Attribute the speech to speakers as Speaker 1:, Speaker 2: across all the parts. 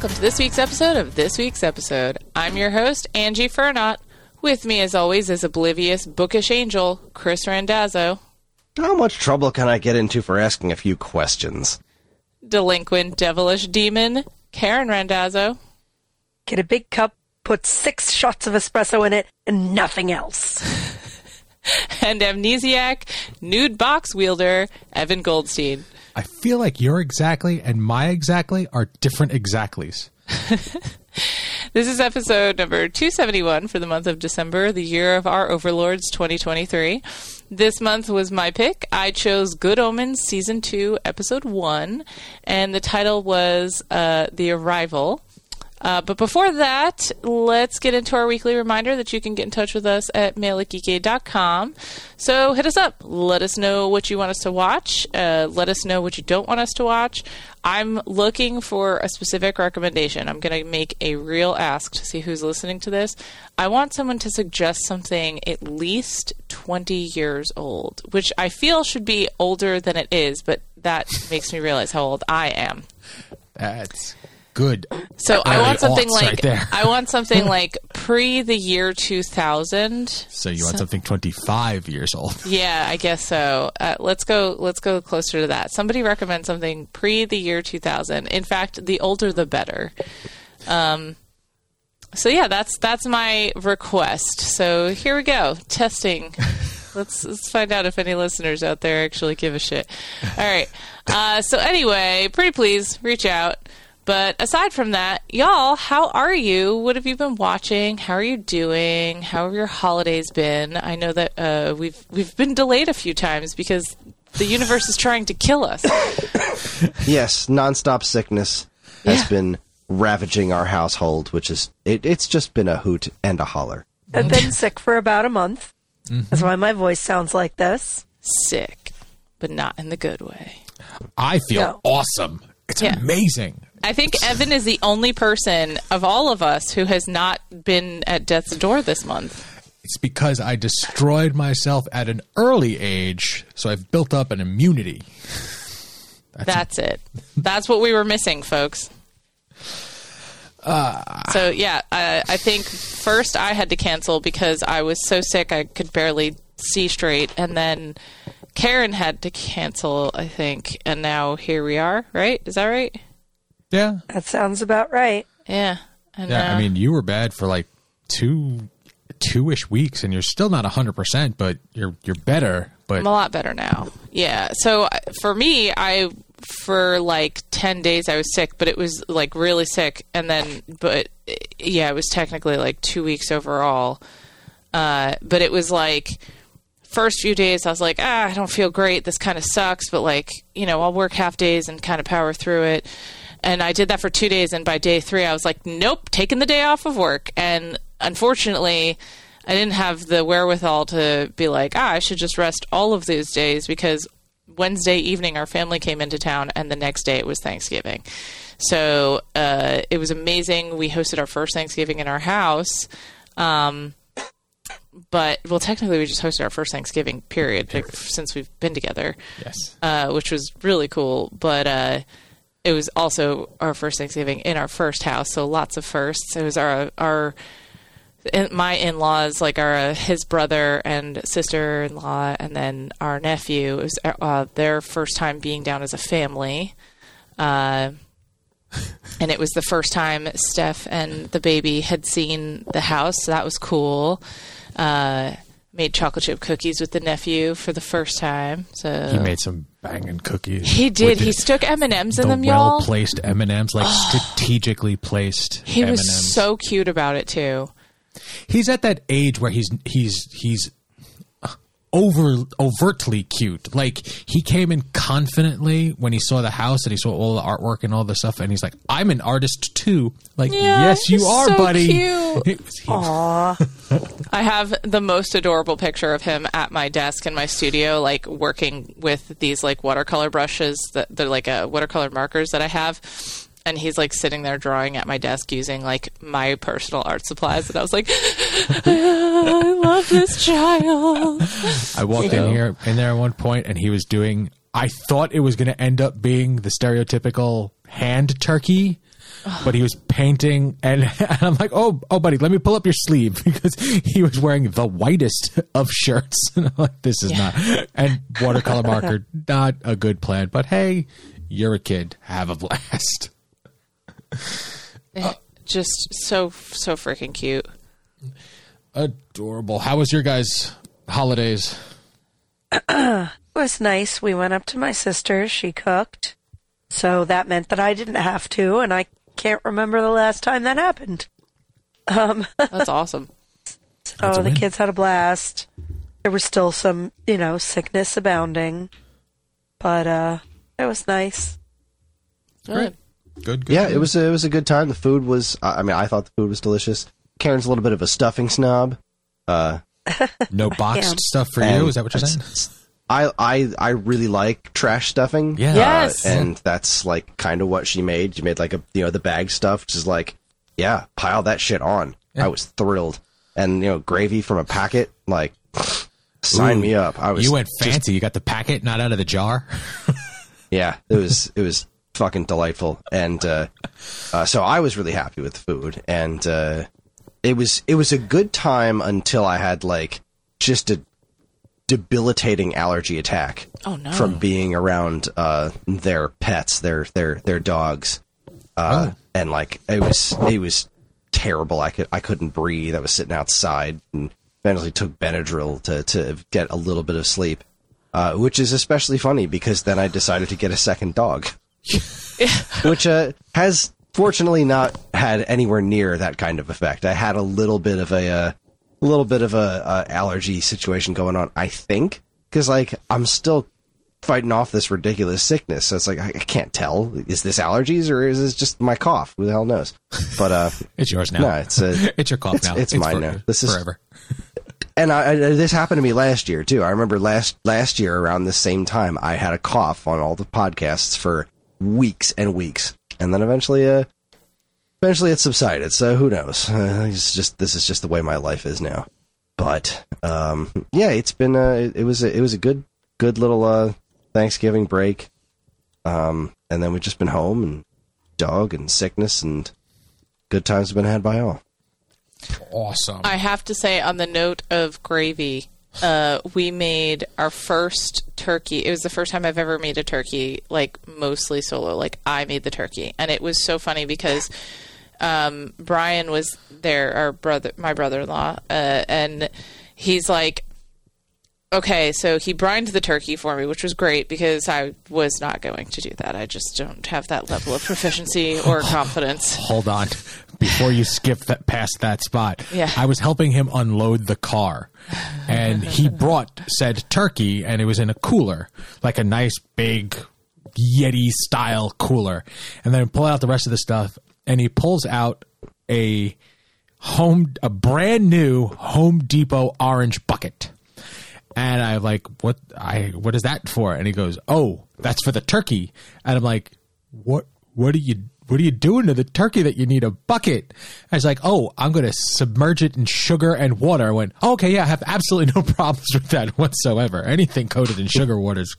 Speaker 1: Welcome to this week's episode of This Week's Episode. I'm your host, Angie Fernot. With me, as always, is oblivious, bookish angel, Kris Randazzo,
Speaker 2: How much trouble can I get into for asking a few questions?
Speaker 1: delinquent, devilish demon, Karen Randazzo,
Speaker 3: Get a big cup, put six shots of espresso in it, and nothing else.
Speaker 1: and amnesiac, nude box wielder, Evan Goldstein.
Speaker 4: I feel like your exactly and my exactly are different exactlies.
Speaker 1: This is episode number 271 for the month of December, the year of our overlords 2023. This month was my pick. I chose Good Omens Season 2, Episode 1, and the title was uh, The Arrival. Uh, but before that, let's get into our weekly reminder that you can get in touch with us at mailatgeekade.com. So hit us up. Let us know what you want us to watch. Uh, let us know what you don't want us to watch. I'm looking for a specific recommendation. I'm going to make a real ask to see who's listening to this. I want someone to suggest something at least 20 years old, which I feel should be older than it is, but that makes me realize how old I am.
Speaker 4: That's good.
Speaker 1: So I want something like
Speaker 4: right.
Speaker 1: I want something like pre the year 2000.
Speaker 4: So you want something 25 years old.
Speaker 1: Yeah, I guess so. Uh, let's go. Let's go closer to that. Somebody recommend something pre the year 2000. In fact, the older the better. Um, so yeah, that's that's my request. So here we go. Testing. let's let's find out if any listeners out there actually give a shit. All right. Uh, so anyway, pretty please reach out. But aside from that, y'all, how are you? What have you been watching? How are you doing? How have your holidays been? I know that uh, we've we've been delayed a few times because the universe is trying to kill us.
Speaker 2: Yes, nonstop sickness has
Speaker 1: Yeah.
Speaker 2: been ravaging our household, which is it, it's just been a hoot and a holler.
Speaker 3: I've been sick for about a month. That's why my voice sounds like this.
Speaker 1: Sick, but not in the good way.
Speaker 4: I feel
Speaker 3: No.
Speaker 4: awesome. It's
Speaker 1: Yeah.
Speaker 4: amazing.
Speaker 1: I think Evan is the only person of all of us who has not been at death's door this month.
Speaker 4: It's because I destroyed myself at an early age, so I've built up an immunity.
Speaker 1: That's it. That's what we were missing, folks. Ah. so yeah, I, I think first I had to cancel because I was so sick I could barely see straight, and then Karen had to cancel, I think, and now here we are. Right? Is that right?
Speaker 4: Yeah.
Speaker 3: That sounds about right.
Speaker 1: Yeah. And
Speaker 4: Yeah.
Speaker 1: now-
Speaker 4: I mean, you were bad for like two two-ish weeks and you're still not 100%, but you're you're better, but
Speaker 1: I'm a lot better now. Yeah. So uh, for me, I for like 10 days I was sick, but it was like really sick and then but uh, yeah, it was technically like 2 weeks overall. Uh but it was like first few days I was like, "Ah, I don't feel great. This kind of sucks, but like, you know, I'll work half days and kind of power through it." And I did that for 2 days and by day 3 I was like, "Nope, taking the day off of work." And unfortunately, I didn't have the wherewithal to be like, ah, I should just rest all of those days because Wednesday evening our family came into town and the next day it was Thanksgiving. So uh, it was amazing. We hosted our first Thanksgiving in our house. Um, but, well, technically we just hosted our first Thanksgiving, period, like, since we've been together
Speaker 4: yes.
Speaker 1: uh, which was really cool. But uh, it was also our first Thanksgiving in our first house, so lots of firsts. It was our our my in laws, like our uh, his brother and sister in law, and then our nephew. It was uh, their first time being down as a family. Uh, and it was the first time Steph and the baby had seen the house, so that was cool. Uh, made chocolate chip cookies with the nephew for the first time. So
Speaker 4: He made some banging cookies.
Speaker 1: He did. He stuck M and M's in
Speaker 4: the
Speaker 1: them, y'all.
Speaker 4: well placed M and M's, like strategically placed.
Speaker 1: He was
Speaker 4: M&Ms.
Speaker 1: so cute about it too.
Speaker 4: He's at that age where he's he's he's over overtly cute. Like he came in confidently when he saw the house and he saw all the artwork and all the stuff, and he's like, "I'm an artist too." Like,
Speaker 1: Yeah,
Speaker 4: yes, you are,
Speaker 1: so
Speaker 4: buddy.
Speaker 1: cute.
Speaker 4: He was- he-
Speaker 3: Aw.
Speaker 1: I have the most adorable picture of him at my desk in my studio, like working with these like watercolor brushes that they're like uh, watercolor markers that I have. And he's like sitting there drawing at my desk using like my personal art supplies. And I was like, I love this child.
Speaker 4: I walked in here in there at one point, and he was doing. I thought it was going to end up being the stereotypical hand turkey, but he was painting, and, and I'm like, "Oh, oh, buddy, let me pull up your sleeve because he was wearing the whitest of shirts." And I'm like, "This is not." And watercolor marker, not a good plan. But hey, you're a kid. Have a blast.
Speaker 1: Just so, so freaking cute.
Speaker 4: Adorable. How was your guys' holidays?
Speaker 3: It was nice. We went up to my sister's. She cooked. So that meant that I didn't have to, and I can't remember the last time that happened.
Speaker 1: Um, That's awesome.
Speaker 4: That's
Speaker 3: Oh, the
Speaker 4: win.
Speaker 3: kids had a blast. There was still some, you know, sickness abounding. But uh it was nice.
Speaker 1: Good.
Speaker 4: Good. good
Speaker 2: Yeah,
Speaker 4: good.
Speaker 2: it was a, it was a good time. The food was. I I mean, I thought the food was delicious. Karen's a little bit of a stuffing snob.
Speaker 4: Uh, no boxed stuff for
Speaker 2: And
Speaker 4: you. Is that what you're saying?
Speaker 2: I I I really like trash stuffing.
Speaker 4: Yeah.
Speaker 1: Yes.
Speaker 2: Uh, and that's like kind of what she made. She made like a you know the bag stuff, which is like, yeah, pile that shit on. I was thrilled, and you know gravy from a packet, like, sign
Speaker 4: Ooh.
Speaker 2: me up. I was
Speaker 4: You went
Speaker 2: just-
Speaker 4: fancy. you got the packet, not out of the jar.
Speaker 2: yeah, it was it was fucking delightful, and uh, uh, so I was really happy with the food, and uh, it was it was a good time until I had like just a debilitating allergy attack.
Speaker 1: Oh, no.
Speaker 2: From being around uh, their pets, their their their dogs, uh, and like it was it was terrible. I could I couldn't breathe. I was sitting outside and eventually took Benadryl to to get a little bit of sleep. Uh, which is especially funny because then I decided to get a second dog, which uh, has fortunately not had anywhere near that kind of effect. I had a little bit of a uh, little bit of a, uh allergy situation going on, I think, because like I'm still fighting off this ridiculous sickness. So it's like I, I can't tell is this allergies or is this just my cough? Who the hell knows? But uh,
Speaker 4: It's yours now.
Speaker 2: no, it's uh,
Speaker 4: it's your cough
Speaker 2: it's-
Speaker 4: now.
Speaker 2: it's mine
Speaker 4: for-
Speaker 2: now. This is-
Speaker 4: forever.
Speaker 2: and I, I, this happened to me last year too. I remember last last year around the same time, I had a cough on all the podcasts for weeks and weeks, and then eventually, uh, eventually it subsided. So who knows? Uh, it's just this is just the way my life is now. But um, yeah, it's been uh, it, it was a, it was a good good little uh, Thanksgiving break, um, and then we've just been home and dog and sickness and good times have been had by all.
Speaker 4: Awesome.
Speaker 1: I have to say, on the note of gravy, uh, we made our first turkey. It was the first time I've ever made a turkey, like mostly solo. Like I made the turkey, and it was so funny because um, Brian was there, our brother, my brother-in-law, uh, and he's like, okay, so he brined the turkey for me, which was great because I was not going to do that. I just don't have that level of proficiency or confidence.
Speaker 4: Hold on. Before you skip that past that spot,
Speaker 1: Yeah.
Speaker 4: I was helping him unload the car, and he brought said turkey, and it was in a cooler, like a nice big Yeti style cooler, and then pull out the rest of the stuff, and he pulls out a home, a brand new Home Depot orange bucket. And I'm like, what? I what is that for? And he goes, oh, that's for the turkey. And I'm like, what? What are you? What are you doing to the turkey that you need a bucket? I was like, oh, I'm going to submerge it in sugar and water. I went, okay, yeah, I have absolutely no problems with that whatsoever. Anything coated in sugar water is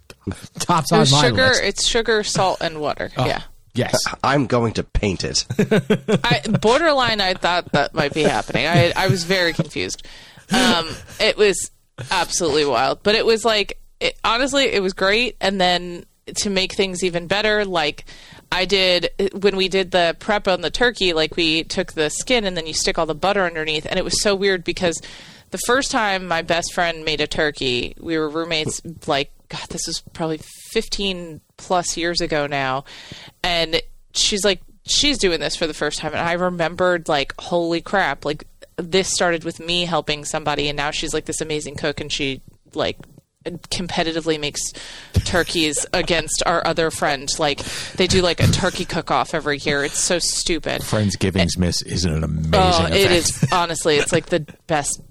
Speaker 4: tops on
Speaker 1: was
Speaker 4: my
Speaker 1: sugar.
Speaker 4: list.
Speaker 1: It's sugar, salt, and water. Yeah.
Speaker 4: Yes.
Speaker 2: I'm going to paint it.
Speaker 1: I, borderline, I thought that might be happening. I I was very confused. Um, it was absolutely wild, but it was like it, honestly, it was great. And then to make things even better, like I did when we did the prep on the turkey, like we took the skin and then you stick all the butter underneath, and it was so weird because the first time my best friend made a turkey, we were roommates. Like God, this was probably fifteen plus years ago now, and she's like, she's doing this for the first time, and I remembered like, holy crap, like this started with me helping somebody, and now she's like this amazing cook, and she like competitively makes turkeys against our other friend. Like they do like a turkey cook off every year. It's so stupid.
Speaker 4: Friendsgiving's Miss isn't an amazing
Speaker 1: Oh,
Speaker 4: event.
Speaker 1: it is honestly, it's like the best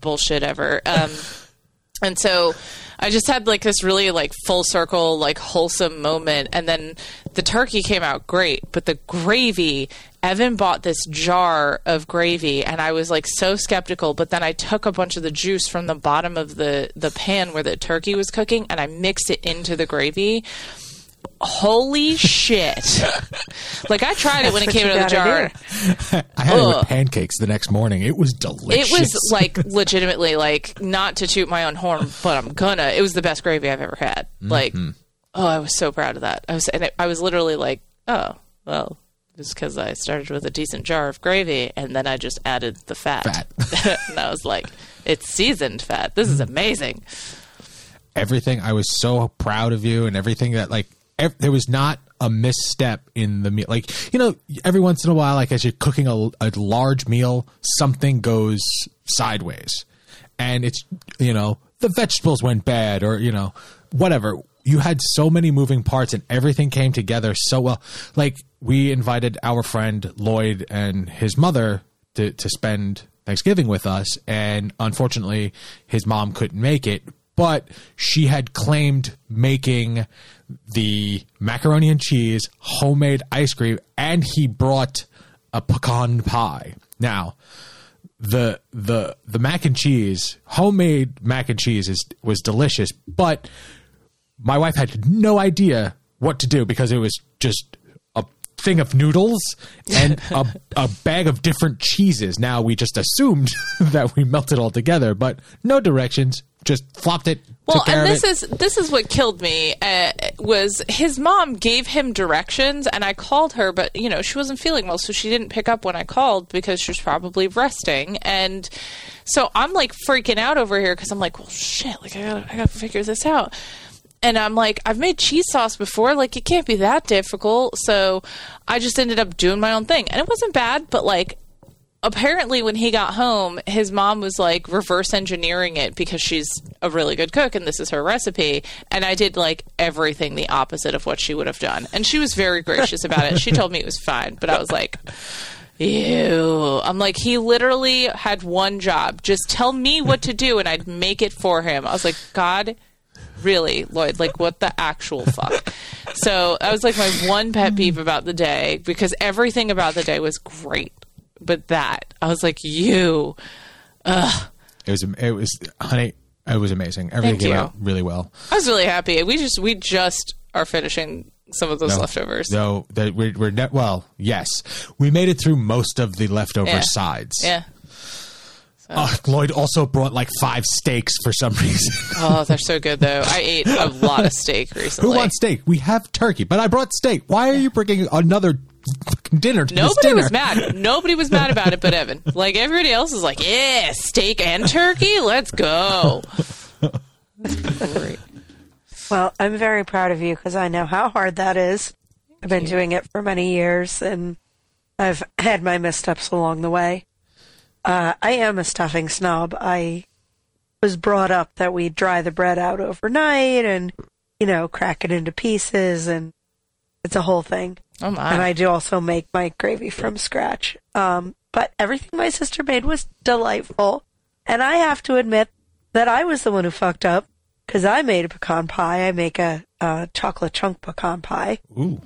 Speaker 1: bullshit ever. Um, and so I just had like this really like full circle, like wholesome moment. And then the turkey came out great, but the gravy, Evan bought this jar of gravy and I was like so skeptical, but then I took a bunch of the juice from the bottom of the, the pan where the turkey was cooking and I mixed it into the gravy. Holy shit. like I tried it when it came out of the jar.
Speaker 4: I had it with pancakes the next morning. It was delicious.
Speaker 1: It was like legitimately like not to toot my own horn, but I'm gonna. It was the best gravy I've ever had. Like, mm-hmm. oh, I was so proud of that. I was, and it, I was literally like, oh, well, just because I started with a decent jar of gravy and then I just added the fat,
Speaker 4: Fat.
Speaker 1: and I was like, it's seasoned fat. This is mm-hmm. amazing.
Speaker 4: everything. I was so proud of you and everything that like ev- there was not a misstep in the meal. Like you know, every once in a while, like as you're cooking a, a large meal, something goes sideways, and it's you know the vegetables went bad or you know whatever. You had so many moving parts and everything came together so well. Like we invited our friend Lloyd and his mother to to spend Thanksgiving with us, and unfortunately, his mom couldn't make it. But she had claimed making the macaroni and cheese, homemade ice cream, and he brought a pecan pie. Now, the the the mac and cheese, homemade mac and cheese, is was delicious, but my wife had no idea what to do because it was just a thing of noodles and a, a bag of different cheeses. Now we just assumed that we melted all together, but no directions. Just flopped it.
Speaker 1: Well, and this is this is what killed me. Uh, was his mom gave him directions, and I called her, but you know she wasn't feeling well, so she didn't pick up when I called because she was probably resting. And so I'm like freaking out over here because I'm like, well, shit, like I gotta I gotta figure this out. And I'm like, I've made cheese sauce before, like it can't be that difficult. So I just ended up doing my own thing, and it wasn't bad, but like apparently when he got home his mom was like reverse engineering it because she's a really good cook and this is her recipe. And i did like everything the opposite of what she would have done. And she was very gracious about it. She told me it was fine. But i was like ew. I'm like he literally had one job. Just tell me what to do and i'd make it for him. I was like god really lloyd like what the actual fuck so that was like my one pet peeve about the day because everything about the day was great but that I was like, you.
Speaker 4: It was. It was. Honey, it was amazing. Everything
Speaker 1: Thank
Speaker 4: came
Speaker 1: you.
Speaker 4: out really well.
Speaker 1: I was really happy. We just we just are finishing some of those
Speaker 4: No.
Speaker 1: leftovers.
Speaker 4: No, that we're, we're ne- well, yes, we made it through most of the leftover
Speaker 1: Yeah.
Speaker 4: sides.
Speaker 1: Yeah.
Speaker 4: Uh, Lloyd also brought like five steaks for some reason.
Speaker 1: Oh, they're so good though. I ate a lot of steak recently.
Speaker 4: Who wants steak? We have turkey, but I brought steak. Why are you bringing another dinner to this
Speaker 1: Nobody
Speaker 4: dinner?
Speaker 1: was mad. Nobody was mad about it but Evan. Like everybody else is like, yeah, steak and turkey. Let's go.
Speaker 3: Well, I'm very proud of you because I know how hard that is. I've been doing it for many years and I've had my missteps along the way. Uh, I am a stuffing snob. I was brought up that we dry the bread out overnight and, you know, crack it into pieces and it's a whole thing.
Speaker 1: Oh my.
Speaker 3: And I do also make my gravy from scratch. Um, but everything my sister made was delightful. And I have to admit that I was the one who fucked up because I made a pecan pie. I make a, a chocolate chunk pecan pie.
Speaker 4: Ooh,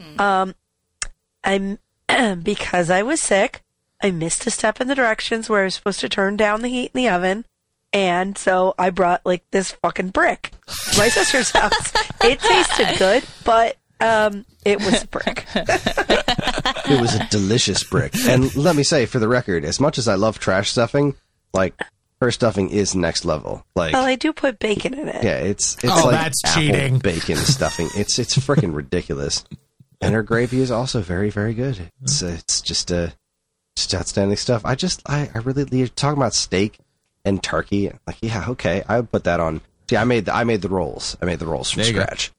Speaker 3: I'm because I was sick. I missed a step in the directions where I was supposed to turn down the heat in the oven. And so I brought like this fucking brick to my sister's house. It tasted good, but um, it was a brick.
Speaker 2: It was a delicious brick. And let me say, for the record, as much as I love trash stuffing, like her stuffing is next level. Like,
Speaker 3: Well, I do put bacon in it.
Speaker 2: yeah, it's it's
Speaker 4: Oh,
Speaker 2: like
Speaker 4: that's
Speaker 2: apple
Speaker 4: cheating.
Speaker 2: bacon stuffing. It's it's freaking ridiculous. And her gravy is also very very good. It's uh, it's just uh, just outstanding stuff. I just I I really you're talking about steak. and turkey. Like, yeah, okay, I would put that on. See, I made the, I made the rolls. I made the rolls from
Speaker 4: There you go.
Speaker 2: scratch,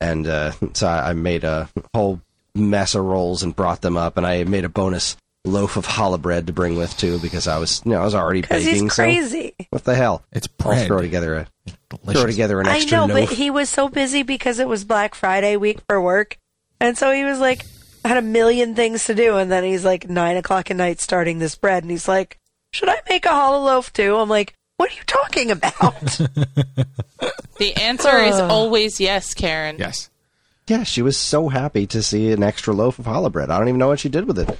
Speaker 2: and uh, so I, I made a whole mess of rolls and brought them up, and I made a bonus loaf of challah bread to bring with too because I was you know I was already
Speaker 3: Because
Speaker 2: baking.
Speaker 3: he's
Speaker 2: so
Speaker 3: crazy.
Speaker 2: what the hell?
Speaker 4: It's
Speaker 2: I'll
Speaker 4: bread.
Speaker 2: throw together a throw together an extra.
Speaker 3: I know,
Speaker 2: loaf.
Speaker 3: but he was so busy because it was Black Friday week for work, and so he was like had a million things to do, and then he's like nine o'clock at night starting this bread, and he's like, "Should I make a challah loaf too?" I'm like, "What are you talking about?"
Speaker 1: The answer is always yes, Karen.
Speaker 4: Yes.
Speaker 2: yeah, she was so happy to see an extra loaf of challah bread. I don't even know what she did with it.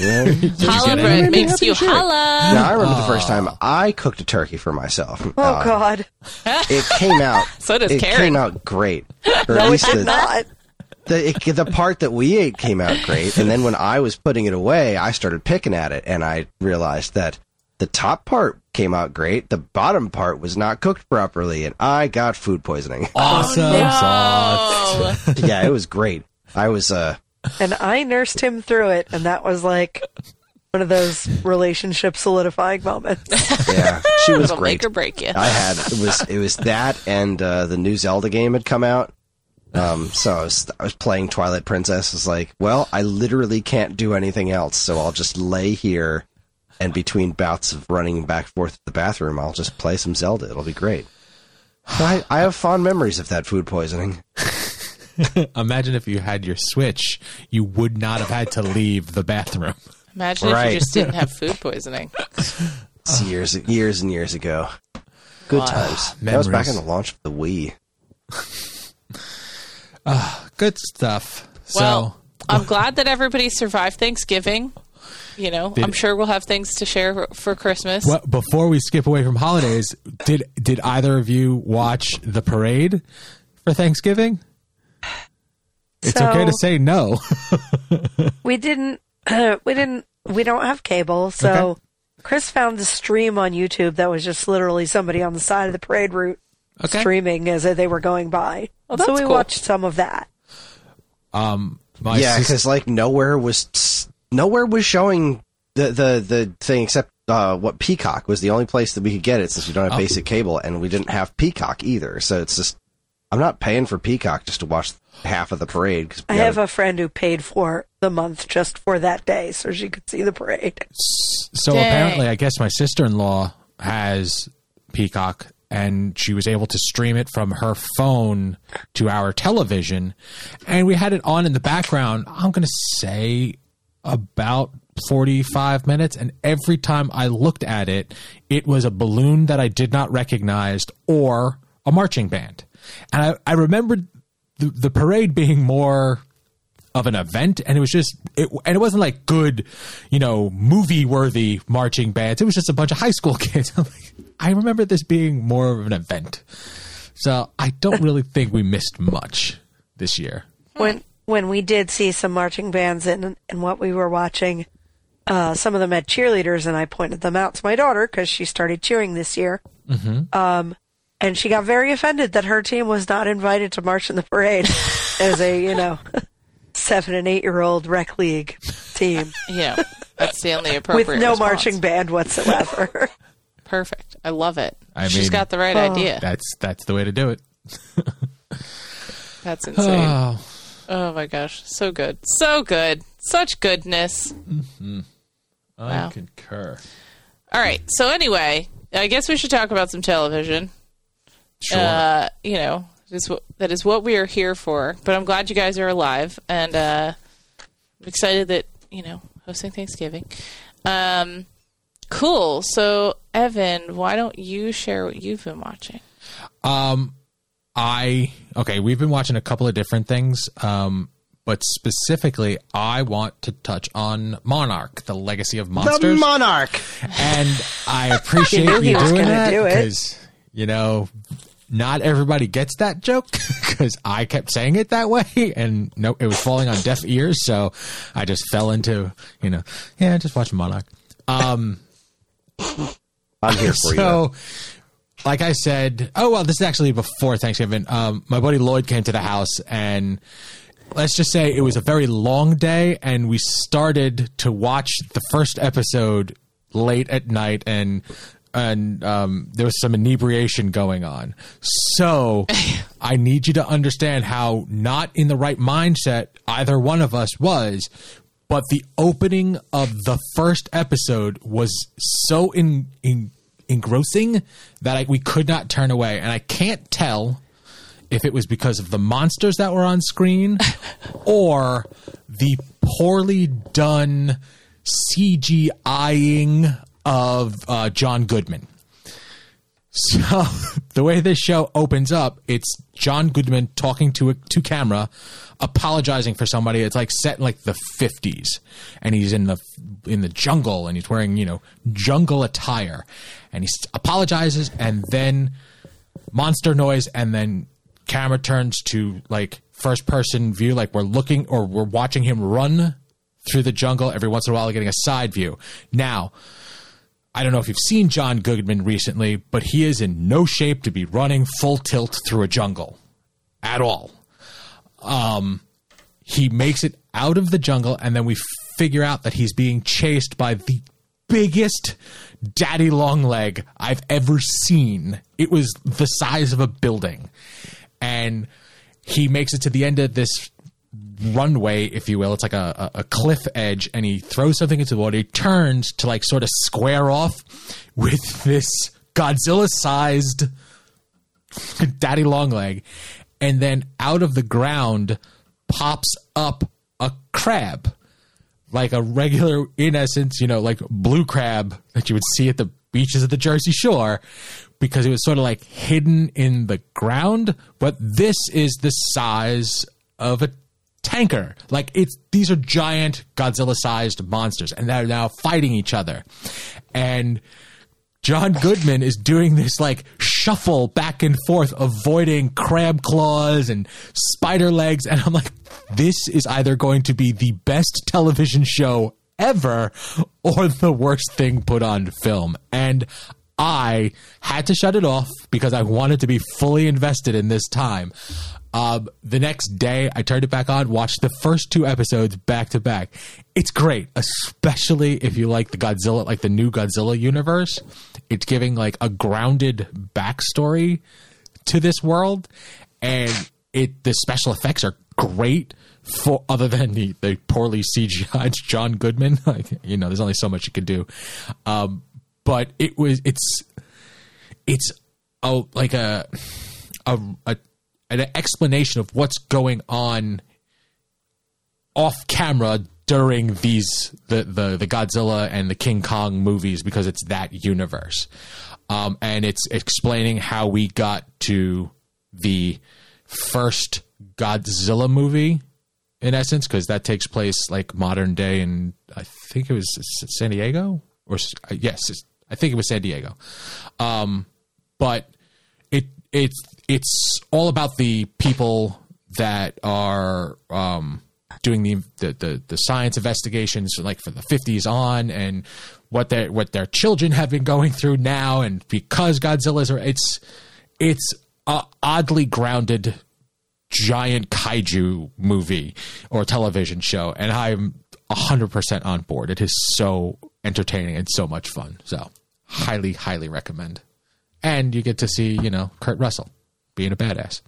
Speaker 2: Yeah.
Speaker 1: Challah bread makes you
Speaker 2: to share it.
Speaker 1: holla.
Speaker 2: Now I remember the first time I cooked a turkey for myself.
Speaker 3: oh
Speaker 2: Uh,
Speaker 3: God,
Speaker 2: It came out.
Speaker 1: So does
Speaker 2: it
Speaker 1: Karen.
Speaker 2: came out great. Or at
Speaker 3: no, it
Speaker 2: least
Speaker 3: did
Speaker 2: the,
Speaker 3: not.
Speaker 2: The, it, the part that we ate came out great. And then when I was putting it away, I started picking at it, and I realized that the top part came out great. The bottom part was not cooked properly, and I got food poisoning.
Speaker 4: Awesome sauce.
Speaker 1: Oh,
Speaker 2: yeah, it was great. I was uh
Speaker 3: And I nursed him through it, and that was like one of those relationship solidifying moments.
Speaker 2: yeah, she was
Speaker 1: it'll
Speaker 2: great.
Speaker 1: make or break you.
Speaker 2: I had it was it was that and uh, the new Zelda game had come out. Um, so I was I was playing Twilight Princess. I was like, well, I literally can't do anything else, so I'll just lay here, and between bouts of running back and forth to the bathroom, I'll just play some Zelda. It'll be great. So I, I have fond memories of that food poisoning.
Speaker 4: Imagine if you had your Switch, you would not have had to leave the bathroom.
Speaker 1: Imagine if you just didn't have food poisoning.
Speaker 2: It's years years and years ago. Good
Speaker 1: Wow.
Speaker 2: times. That was back in the launch of the Wii.
Speaker 4: Ah, good stuff.
Speaker 1: Well,
Speaker 4: so,
Speaker 1: I'm glad that everybody survived Thanksgiving. You know,
Speaker 4: Did-
Speaker 1: I'm sure we'll have things to share for, for Christmas.
Speaker 4: well, before we skip away from holidays, did did either of you watch the parade for Thanksgiving? It's
Speaker 3: So-
Speaker 4: okay to say no.
Speaker 3: we didn't we didn't we don't have cable so
Speaker 4: Okay.
Speaker 3: chris found a stream on youtube that was just literally somebody on the side of the parade route
Speaker 4: Okay.
Speaker 3: streaming as they were going by
Speaker 1: Oh,
Speaker 3: so we
Speaker 1: cool.
Speaker 3: watched some of that
Speaker 4: My
Speaker 2: yeah,
Speaker 4: sis-
Speaker 2: because like nowhere was nowhere was showing the the the thing except uh, what Peacock was the only place that we could get it since we don't have
Speaker 4: Oh.
Speaker 2: basic cable and we didn't have Peacock either. So it's just I'm not paying for Peacock just to watch half of the parade. Cause
Speaker 3: i have a friend who paid for the month just for that day so she could see the parade
Speaker 4: so
Speaker 1: Dang.
Speaker 4: apparently, I guess my sister in law has Peacock, and she was able to stream it from her phone to our television, and we had it on in the background. I'm going to say about 45 minutes, and every time I looked at it, it was a balloon that I did not recognize or a marching band, and I, I remembered the, the parade being more of an event and it was just it, and it wasn't like good you know movie worthy marching bands. It was just a bunch of high school kids. I'm like, i remember this being more of an event. So i don't really think we missed much this year.
Speaker 3: When when we did see some marching bands and in what we were watching uh, some of them had cheerleaders and i pointed them out to my daughter because she started cheering this year. Um, and she got very offended that her team was not invited to march in the parade as a you know seven and eight year old rec league team
Speaker 1: yeah, that's the only appropriate
Speaker 3: with no
Speaker 1: response.
Speaker 3: marching band whatsoever
Speaker 1: Perfect. I love it.
Speaker 4: I
Speaker 1: She's
Speaker 4: mean-
Speaker 1: got the right
Speaker 3: Oh.
Speaker 1: idea.
Speaker 4: that's that's the way to do it
Speaker 1: That's insane.
Speaker 4: oh
Speaker 1: oh my gosh, so good, so good, such goodness.
Speaker 4: i
Speaker 1: Wow.
Speaker 4: concur
Speaker 1: All right. So anyway, I guess we should talk about some television.
Speaker 4: sure
Speaker 1: Uh, you know, that is what that is what we are here for. But I'm glad you guys are alive, and uh, I'm excited that you know hosting Thanksgiving. Um, cool. So Evan, why don't you share what you've been watching?
Speaker 4: I okay, we've been watching a couple of different things, um, but specifically, I want to touch on Monarch: The Legacy of
Speaker 2: the
Speaker 4: Monsters,
Speaker 2: Monarch.
Speaker 4: and I appreciate
Speaker 3: knew he
Speaker 4: you
Speaker 3: was
Speaker 4: doing
Speaker 3: gonna
Speaker 4: that
Speaker 3: do it.
Speaker 4: because you know not everybody gets that joke because I kept saying it that way, and no, it was falling on deaf ears, so I just fell into you know, yeah, just watch Monarch. Um,
Speaker 2: I'm here for you.
Speaker 4: so, like I said, oh well, this is actually before Thanksgiving. Um, my buddy Lloyd came to the house, and let's just say it was a very long day, and we started to watch the first episode late at night, and and um, there was some inebriation going on. So I need you to understand how not in the right mindset either one of us was. But the opening of the first episode was so in, in engrossing that I, we could not turn away, and I can't tell if it was because of the monsters that were on screen or the poorly done CGIing of uh, John Goodman. So the way this show opens up, it's John Goodman talking to a to camera, apologizing for somebody. It's like set in like the fifties, and he's in the in the jungle, and he's wearing you know jungle attire, and he apologizes, and then monster noise, and then camera turns to like first person view, like we're looking or we're watching him run through the jungle. Every once in a while, getting a side view. Now I don't know if you've seen John Goodman recently, but he is in no shape to be running full tilt through a jungle at all. Um, he makes it out of the jungle, and then we figure out that he's being chased by the biggest daddy long leg I've ever seen. It was the size of a building. And he makes it to the end of this runway, if you will. It's like a, a, cliff edge, and he throws something into the water. He turns to like sort of square off with this Godzilla sized daddy long leg, and then out of the ground pops up a crab. Like a regular, in essence, you know, like blue crab that you would see at the beaches of the Jersey Shore, because it was sort of like hidden in the ground. But this is the size of a tanker. Like it's these are giant Godzilla-sized monsters, and they're now fighting each other. And John Goodman is doing this like shuffle back and forth, avoiding crab claws and spider legs, and I'm like, this is either going to be the best television show ever or the worst thing put on film. And I had to shut it off because I wanted to be fully invested in this time. Um, the next day, I turned it back on, watched the first two episodes back to back. It's great, especially if you like the Godzilla, like the new Godzilla universe. It's giving like a grounded backstory to this world, and it the special effects are great. For other than the, the poorly CGI John Goodman, like you know, there's only so much you could do. Um, but it was it's it's a like a a, a an explanation of what's going on off camera during these the, the the Godzilla and the King Kong movies because it's that universe, um, and it's explaining how we got to the first Godzilla movie in essence because that takes place like modern day and I think it was San Diego? Or yes I think it was San Diego, um, but it it's it's all about the people that are um, doing the, the, the the science investigations, like for the fifties on, and what their what their children have been going through now, and because Godzilla's are it's it's a oddly grounded giant kaiju movie or television show, and I'm hundred percent on board. It is so entertaining and so much fun. So highly, highly recommend. And you get to see, you know, Kurt Russell being a badass.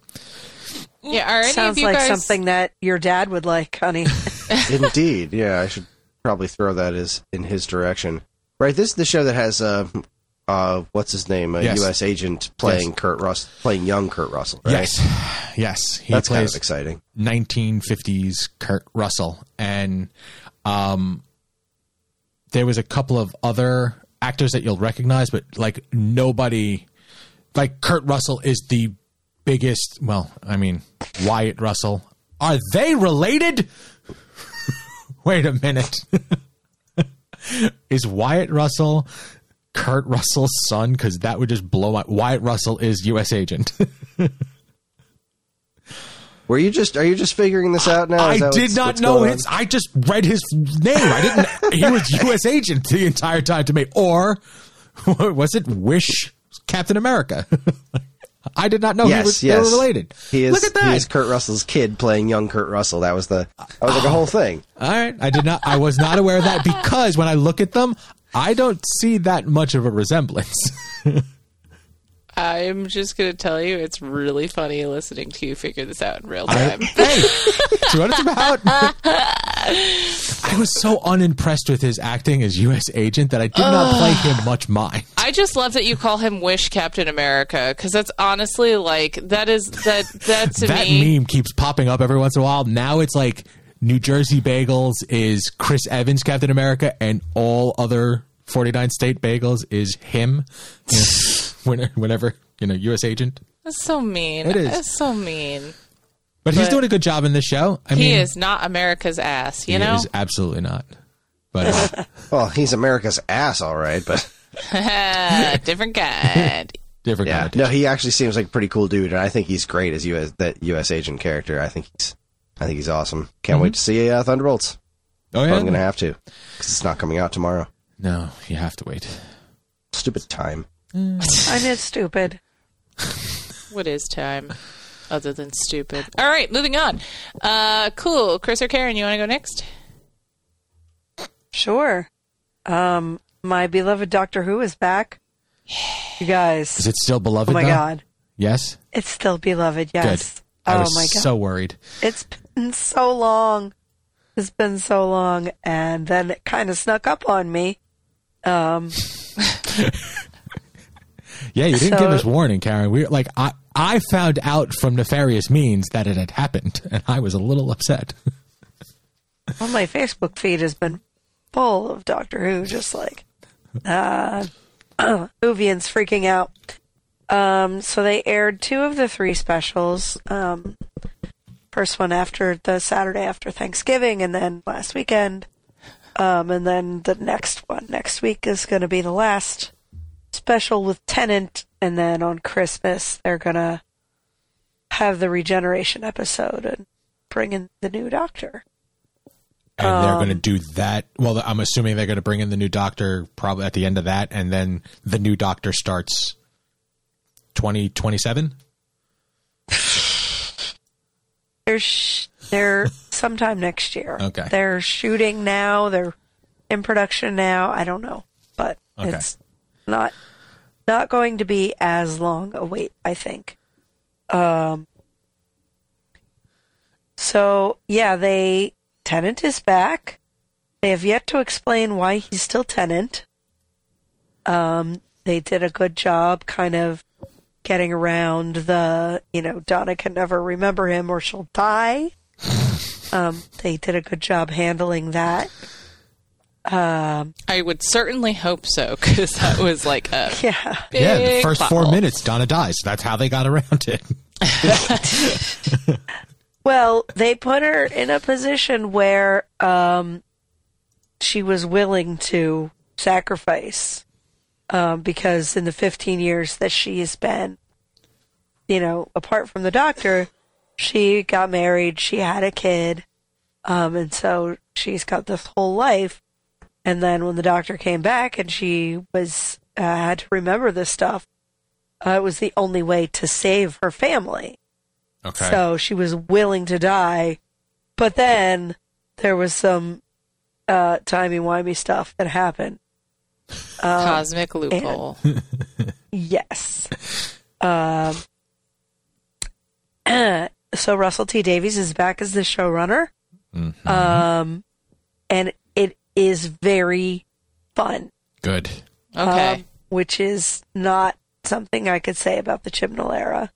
Speaker 1: Yeah, are any
Speaker 3: Sounds
Speaker 1: of you
Speaker 3: like
Speaker 1: guys
Speaker 3: something that your dad would like, honey.
Speaker 2: Indeed, yeah. I should probably throw that as in his direction. Right. This is the show that has uh, uh, what's his name, a
Speaker 4: Yes.
Speaker 2: U.S. agent playing
Speaker 4: Yes.
Speaker 2: Kurt Russell, playing young Kurt Russell. Right?
Speaker 4: Yes, yes, he
Speaker 2: that's kind
Speaker 4: plays
Speaker 2: of exciting.
Speaker 4: 1950s Kurt Russell, and um, there was a couple of other actors that you'll recognize, but like nobody, like Kurt Russell is the biggest. Well, I mean Wyatt Russell. Are they related? Wait a minute. is Wyatt Russell Kurt Russell's son? Because that would just blow my. Wyatt Russell is U.S. agent.
Speaker 2: Were you just? Are you just figuring this out now?
Speaker 4: I
Speaker 2: Is
Speaker 4: did
Speaker 2: what's-
Speaker 4: not
Speaker 2: what's
Speaker 4: know his. I just read his name. I didn't. he was U.S. agent the entire time to me. Or was it Wish Captain America? I did not know he
Speaker 2: Yes,
Speaker 4: was,
Speaker 2: yes.
Speaker 4: they were related.
Speaker 2: He is.
Speaker 4: Look at that.
Speaker 2: He is Kurt Russell's kid playing young Kurt Russell. That was the. That was like a ah. whole thing.
Speaker 4: All right, I did not. I was not aware of that because when I look at them, I don't see that much of a resemblance.
Speaker 1: I'm just gonna tell you, it's really funny listening to you figure this out in real time.
Speaker 4: hey, see what it's about? I was so unimpressed with his acting as U.S. agent that I did not play him much mind.
Speaker 1: I just love that you call him Wish Captain America because that's honestly like that is that that to
Speaker 4: that
Speaker 1: me.
Speaker 4: meme keeps popping up every once in a while. Now it's like New Jersey Bagels is Chris Evans Captain America, and all other 49 state bagels is him. You know, when- whenever, you know, U.S. agent.
Speaker 1: That's so mean.
Speaker 4: It is.
Speaker 1: That's so mean.
Speaker 4: But, he's doing a good job in this show. I
Speaker 1: he
Speaker 4: mean,
Speaker 1: is not America's ass. You
Speaker 4: he
Speaker 1: know.
Speaker 4: is absolutely not. But uh,
Speaker 2: Well, he's America's ass, all right, but
Speaker 1: Different kind.
Speaker 4: different
Speaker 2: yeah,
Speaker 4: kind
Speaker 2: no, he actually seems like a pretty cool dude, and I think he's great as U.S. that U.S. agent character. I think he's, I think he's awesome. Can't wait to see uh, Thunderbolts.
Speaker 4: Oh
Speaker 2: But
Speaker 4: yeah.
Speaker 2: I'm gonna have to because it's not coming out tomorrow.
Speaker 4: No, you have to wait.
Speaker 2: Stupid time.
Speaker 3: I know it's stupid.
Speaker 1: What is time? Other than stupid. All right, moving on. Uh, cool. Kris or Karen, you want to go next?
Speaker 3: Sure. Um, my beloved Doctor Who is back. You guys.
Speaker 4: Is it still beloved?
Speaker 3: Oh my
Speaker 4: though?
Speaker 3: god.
Speaker 4: Yes.
Speaker 3: It's still beloved,
Speaker 4: Good.
Speaker 3: yes.
Speaker 4: I
Speaker 3: oh
Speaker 4: was
Speaker 3: my god.
Speaker 4: so worried.
Speaker 3: It's been so long. It's been so long and then it kind of snuck up on me. Um,
Speaker 4: Yeah, you didn't
Speaker 3: So-
Speaker 4: give us warning, Karen. We like I I found out from nefarious means that it had happened, and I was a little upset.
Speaker 3: well, my Facebook feed has been full of Doctor Who, just like uh, Whovian's freaking out. Um, so they aired two of the three specials. Um, first one after the Saturday after Thanksgiving, and then last weekend. Um, and then the next one next week is going to be the last special with Tennant, and then on Christmas they're gonna have the regeneration episode and bring in the new Doctor.
Speaker 4: And they're going to
Speaker 3: Um,
Speaker 4: do that. Well, I'm assuming they're going to bring in the new doctor probably at the end of that, and then the new doctor starts 2027.
Speaker 3: They're sh- they're sometime next year.
Speaker 4: Okay.
Speaker 3: They're shooting now. They're in production now. I don't know, but
Speaker 4: Okay.
Speaker 3: it's not not going to be as long a wait. I think. Um. So yeah, they Tennant is back. They have yet to explain why he's still Tennant. Um, they did a good job, kind of getting around the, you know, Donna can never remember him or she'll die. Um, they did a good job handling that. Um,
Speaker 1: I would certainly hope so because that was like a
Speaker 3: yeah.
Speaker 1: big
Speaker 4: yeah, the first
Speaker 1: plot
Speaker 4: four
Speaker 1: hole.
Speaker 4: minutes, Donna dies. That's how they got around it.
Speaker 3: Well, they put her in a position where um, she was willing to sacrifice um, because in the 15 years that she has been, you know, apart from the doctor, she got married, she had a kid, um, and so she's got this whole life. And then when the doctor came back and she was uh, had to remember this stuff, uh, it was the only way to save her family.
Speaker 4: Okay.
Speaker 3: So she was willing to die, but then there was some uh, timey wimey stuff that happened.
Speaker 1: cosmic loophole.
Speaker 3: Yes. Um, so Russell T Davies is back as the showrunner, um, and it is very fun.
Speaker 4: Good.
Speaker 1: Okay.
Speaker 3: um, which is not something I could say about the Chibnall era.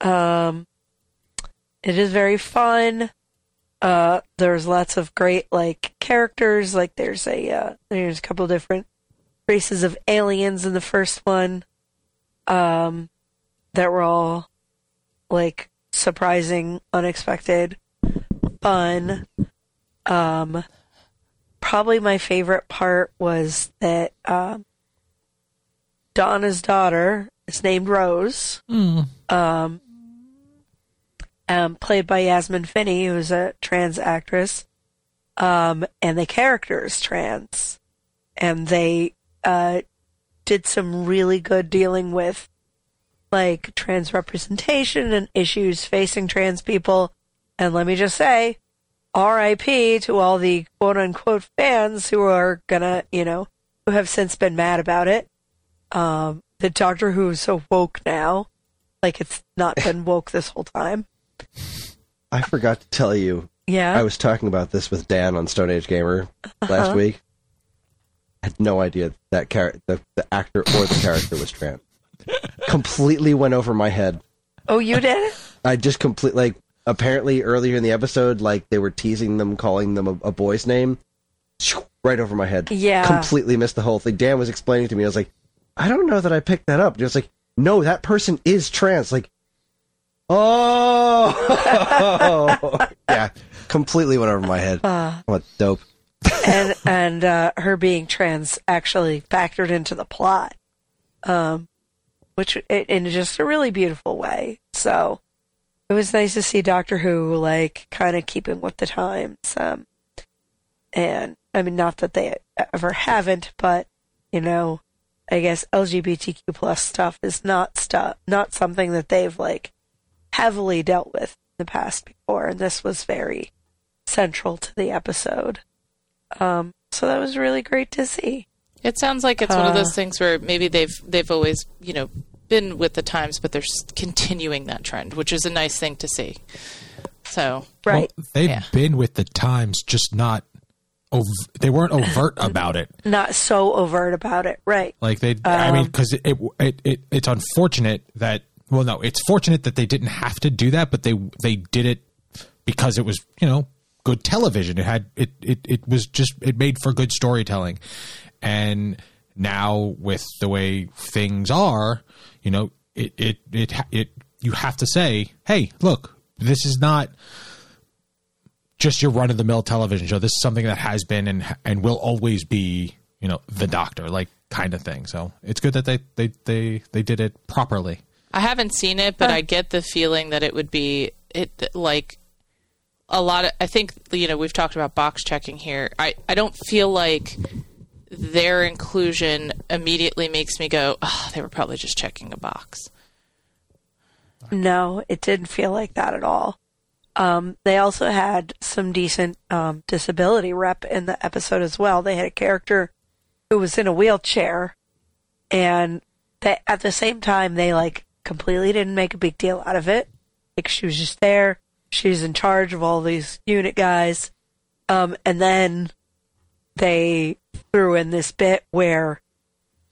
Speaker 3: Um, it is very fun. Uh, there's lots of great like characters. Like there's a uh, there's a couple different races of aliens in the first one. Um, that were all like surprising, unexpected, fun. Um, probably my favorite part was that um, Donna's daughter is named Rose, um, um, played by Yasmin Finney, who's a trans actress, um, and the character is trans, and they uh, did some really good dealing with like trans representation and issues facing trans people. And let me just say, RIP to all the quote unquote fans who are gonna, you know, who have since been mad about it. Um, the Doctor Who is so woke now, like it's not been woke this whole time.
Speaker 2: I forgot to tell you.
Speaker 3: Yeah.
Speaker 2: I was talking about this with Dan on Stone Age Gamer last week. I had no idea that char- the, the actor or the character was trans. Completely went over my head.
Speaker 3: oh, you did?
Speaker 2: I just completely like apparently earlier in the episode, like they were teasing them, calling them a, a boy's name. Right over my head.
Speaker 3: Yeah.
Speaker 2: Completely missed the whole thing. Dan was explaining to me. I was like, I don't know that I picked that up. Just like, no, that person is trans. Like, oh, yeah. Completely went over my head. what dope.
Speaker 3: and and uh, her being trans actually factored into the plot, um, which in just a really beautiful way. So it was nice to see Doctor Who like kind of keeping with the times. Um, and I mean, not that they ever haven't, but you know, I guess LGBTQ plus stuff is not stuff, not something that they've like heavily dealt with in the past before, and this was very central to the episode. Um, so that was really great to see.
Speaker 1: It sounds like it's one of
Speaker 3: Uh,
Speaker 1: those things where maybe they've they've always you know been with the times, but they're continuing that trend, which is a nice thing to see. So
Speaker 3: Right.
Speaker 4: Well, they've
Speaker 1: Yeah.
Speaker 4: been with the times, just not. Ov- they weren't overt about it.
Speaker 3: Not so overt about it. Right.
Speaker 4: Like they, I mean,
Speaker 3: Um,
Speaker 4: because it, it, it, it, it's unfortunate that. Well, no, it's fortunate that they didn't have to do that, but they they did it because it was you know good television. It had it it it was just it made for good storytelling, and now with the way things are, you know, it it it it you have to say, hey, look, this is not just your run of the mill television show. This is something that has been and and will always be, you know, the doctor like kind of thing. So it's good that they they they they did it properly.
Speaker 1: I haven't seen it, but I get the feeling that it would be it like a lot of. I think you know we've talked about box checking here. I I don't feel like their inclusion immediately makes me go, oh, they were probably just checking a box.
Speaker 3: No, it didn't feel like that at all. Um, they also had some decent um, disability rep in the episode as well. They had a character who was in a wheelchair, and they, at the same time, they like completely didn't make a big deal out of it. Like she was just there. She was in charge of all these unit guys. Um, and then they threw in this bit where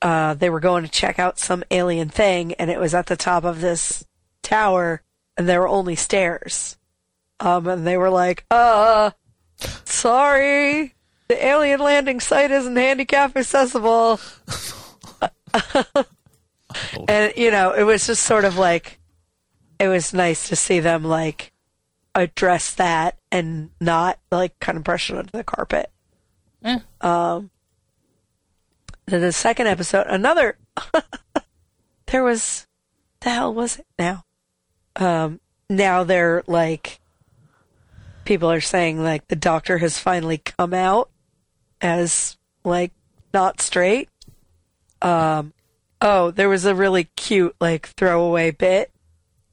Speaker 3: uh, they were going to check out some alien thing, and it was at the top of this tower, and there were only stairs. Um, and they were like, "Uh, sorry, the alien landing site isn't handicap accessible." and you know, it was just sort of like, it was nice to see them like address that and not like kind of brush it under the carpet.
Speaker 1: Eh.
Speaker 3: Um, then the second episode, another. there was, the hell was it now? Um, now they're like, people are saying like the doctor has finally come out as like not straight. Um, oh, there was a really cute like throwaway bit,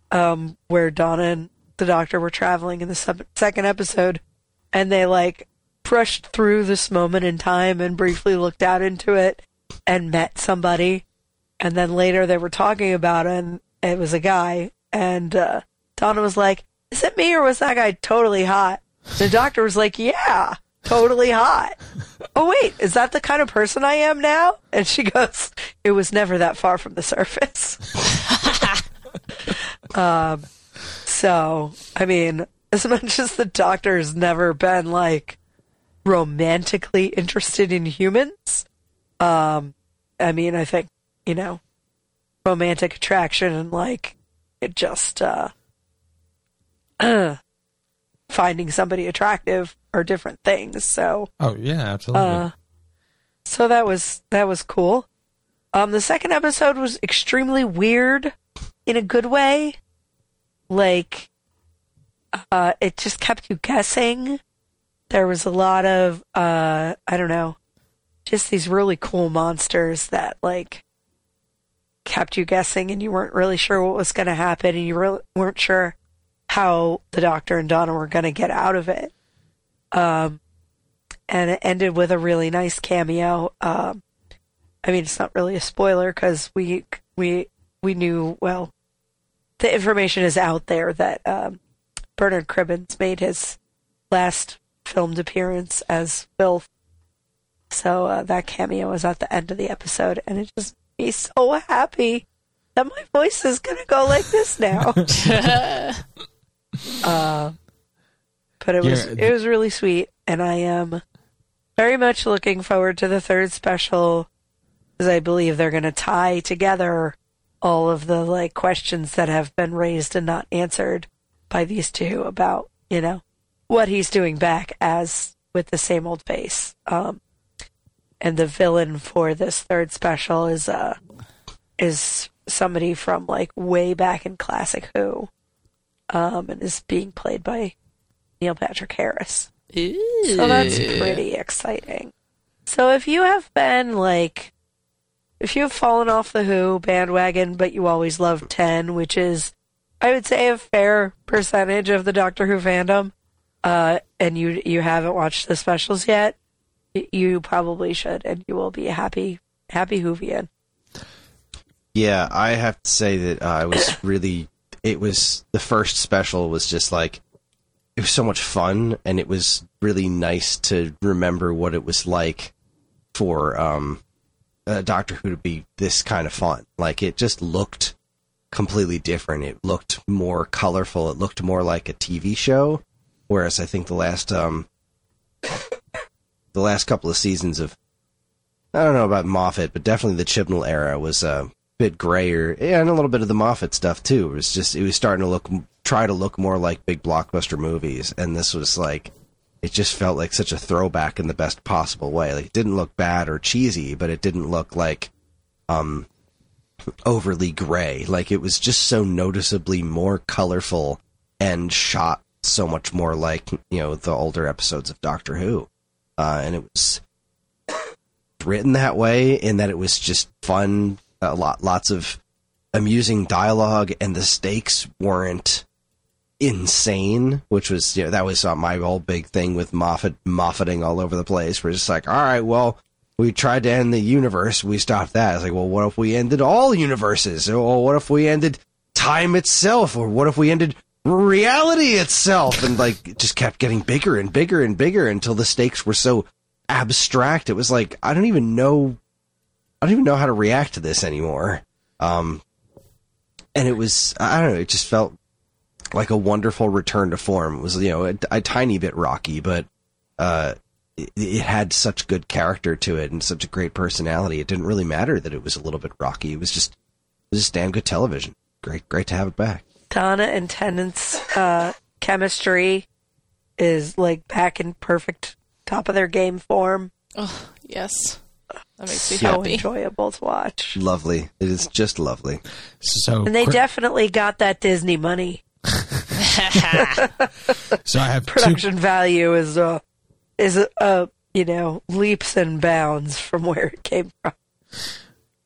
Speaker 3: um, where Donna and the doctor were traveling in the sub- second episode, and they like brushed through this moment in time and briefly looked out into it and met somebody. And then later they were talking about it and it was a guy. And uh, Donna was like, Is it me or was that guy totally hot? The doctor was like, Yeah, totally hot. oh, wait, is that the kind of person I am now? And she goes, It was never that far from the surface. um, so, I mean, as much as the doctor's never been like romantically interested in humans, um, I mean, I think, you know, romantic attraction and like it just, uh, finding somebody attractive are different things. So,
Speaker 4: Oh yeah, absolutely.
Speaker 3: uh, so that was that was cool. Um, the second episode was extremely weird in a good way. Like, uh, it just kept you guessing. There was a lot of uh, I don't know, just these really cool monsters that like kept you guessing, and you weren't really sure what was going to happen, and you weren't sure how the Doctor and Donna were going to get out of it. Um, and it ended with a really nice cameo. Um, I mean, it's not really a spoiler because we we we knew well. The information is out there that um, Bernard Cribbins made his last filmed appearance as Wilf. So uh, that cameo was at the end of the episode, and it just made me so happy that my voice is gonna go like this now. uh, but it was
Speaker 4: Yeah.
Speaker 3: it was really sweet, and I am very much looking forward to the third special, because I believe they're gonna tie together all of the like questions that have been raised and not answered by these two about you know what he's doing back as with the same old face. Um, and the villain for this third special is uh is somebody from like way back in classic Who, um, and is being played by Neil Patrick Harris. So that's pretty exciting. So if you have been like, if you have fallen off the Who bandwagon, but you always loved 10, which is, I would say, a fair percentage of the Doctor Who fandom, uh, and you you haven't watched the specials yet, you probably should, and you will be a happy, happy Whovian.
Speaker 2: Yeah, I have to say that uh, I was really. It was the first special was just like it was so much fun, and it was really nice to remember what it was like for um, uh, Doctor Who to be this kind of fun. Like it just looked completely different. It looked more colorful. It looked more like a TV show, whereas I think the last um, the last couple of seasons of I don't know about Moffat, but definitely the Chibnall era was a bit grayer, yeah, and a little bit of the Moffat stuff too. It was just it was starting to look try to look more like big blockbuster movies, and this was like it just felt like such a throwback in the best possible way. Like it didn't look bad or cheesy, but it didn't look like um overly gray. Like it was just so noticeably more colorful and shot so much more like you know the older episodes of Doctor Who, uh, and it was written that way in that it was just fun, a lot, lots of amusing dialogue, and the stakes weren't insane, which was you know that was uh, my whole big thing with Moffat Moffating all over the place. We're just like, all right, well, we tried to end the universe, we stopped that. It's like, well, what if we ended all universes? Or what if we ended time itself? Or what if we ended reality itself? And like, just kept getting bigger and bigger and bigger until the stakes were so abstract. It was like, I don't even know, I don't even know how to react to this anymore. Um, and it was, I don't know, it just felt like a wonderful return to form. It was, you know, a, a tiny bit rocky, but, uh, it, it had such good character to it and such a great personality. It didn't really matter that it was a little bit rocky. It was just, it was just damn good television. Great, great to have it back.
Speaker 3: Donna and Tennant's uh, chemistry is like back in perfect top of their game form.
Speaker 1: Oh, yes. That makes me
Speaker 3: So
Speaker 1: happy.
Speaker 3: enjoyable to watch.
Speaker 2: Lovely. It is just lovely.
Speaker 4: So,
Speaker 3: And they
Speaker 4: Chri-
Speaker 3: definitely got that Disney money.
Speaker 4: so I have two,
Speaker 3: Production value is uh is uh you know leaps and bounds from where it came from.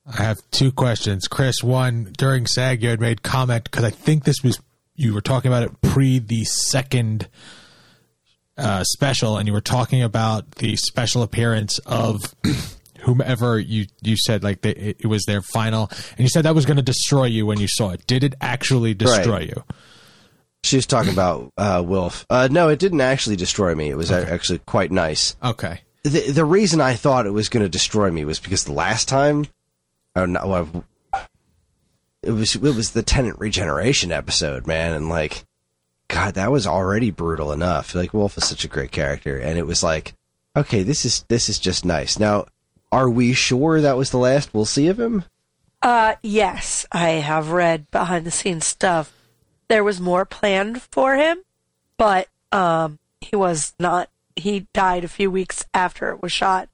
Speaker 4: I have two questions. Kris, one during SAG, you had made comment because I think this was you were talking about it pre the second uh, special, and you were talking about the special appearance of whomever you you said like they, it, was their final, and you said that was going to destroy you when you saw it. Did it actually destroy
Speaker 2: Right.
Speaker 4: you?
Speaker 2: She was talking about uh, Wilf. Uh, no, it didn't actually destroy me. It was a- actually quite nice.
Speaker 4: Okay.
Speaker 2: The the reason I thought it was going to destroy me was because the last time, or not, well, it was it was the Tennant regeneration episode, man, and like, God, that was already brutal enough. Like Wilf is such a great character, and it was like, okay, this is this is just nice. Now, are we sure that was the last we'll see of him?
Speaker 3: Uh yes, I have read behind the scenes stuff. There was more planned for him, but um he was not he died a few weeks after it was shot.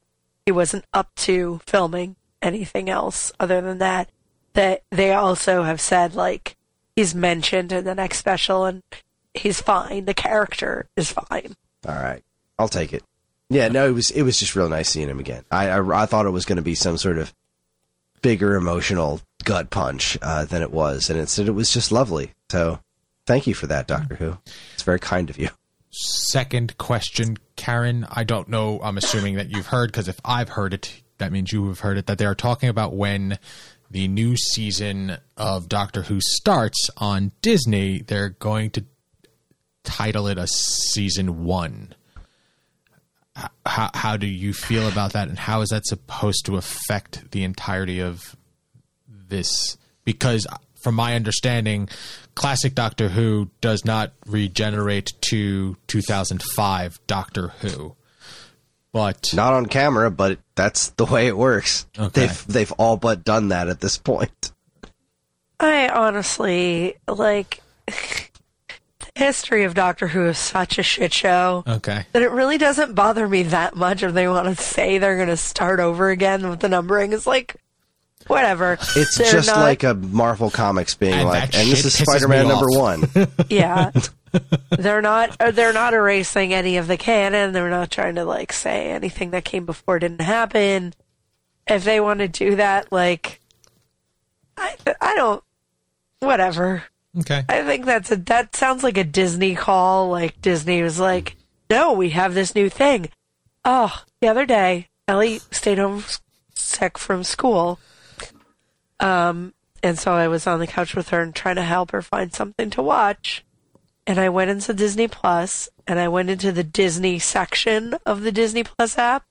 Speaker 3: He wasn't up to filming anything else other than that. That they also have said like he's mentioned in the next special and he's fine. The character is fine.
Speaker 2: All right, I'll take it. Yeah, no, it was it was just real nice seeing him again. I I, I thought it was going to be some sort of bigger emotional gut punch uh, than it was, and instead it was just lovely. So, thank you for that, Doctor Who. It's very kind of you.
Speaker 4: Second question, Karen. I don't know. I'm assuming that you've heard because if I've heard it, that means you have heard it, that they are talking about when the new season of Doctor Who starts on Disney, they're going to title it a season one. How, how do you feel about that, and how is that supposed to affect the entirety of this? Because, uh, from my understanding, classic Doctor Who does not regenerate to 2005 Doctor Who. But
Speaker 2: Not on camera, but that's the way it works.
Speaker 4: Okay.
Speaker 2: They've they've all but done that at this point.
Speaker 3: I honestly like the history of Doctor Who is such a shit show
Speaker 4: okay,
Speaker 3: that it really doesn't bother me that much if they want to say they're going to start over again with the numbering. It's like whatever.
Speaker 2: It's
Speaker 3: They're
Speaker 2: just
Speaker 3: not-
Speaker 2: like a Marvel Comics being
Speaker 4: And
Speaker 2: like, and this is Spider-Man number one.
Speaker 3: yeah. they're not uh, they're not erasing any of the canon. They're not trying to like say anything that came before didn't happen. If they want to do that, like I I don't whatever.
Speaker 4: okay.
Speaker 3: I think that's a that sounds like a Disney call. Like Disney was like, "No, we have this new thing." Oh, the other day, Ellie stayed home sick from school, um, and so I was on the couch with her and trying to help her find something to watch. And I went into Disney Plus, and I went into the Disney section of the Disney Plus app,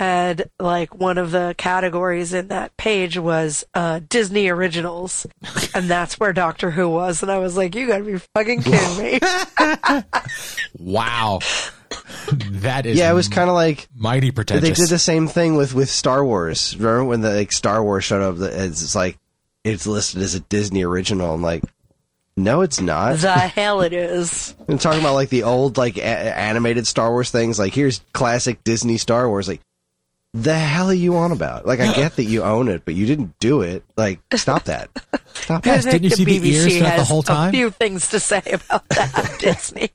Speaker 3: and like one of the categories in that page was uh, Disney originals, and that's where Doctor Who was, and I was like, "You gotta be fucking kidding me!"
Speaker 4: Wow, that is
Speaker 2: yeah, it was kind of like
Speaker 4: mighty pretentious.
Speaker 2: they did the same thing with with Star Wars. Remember when the like Star Wars showed up? It's, it's like it's listed as a Disney original. I'm like, no, it's not.
Speaker 3: the hell it is.
Speaker 2: I'm talking about like the old like a- animated Star Wars things. Like here's classic Disney Star Wars. Like the hell are you on about? Like I get that you own it, but you didn't do it. Like stop that. Stop that.
Speaker 3: I think
Speaker 4: didn't you see the ears
Speaker 3: BBC
Speaker 4: throughout the whole time?
Speaker 3: A few things to say about that Disney.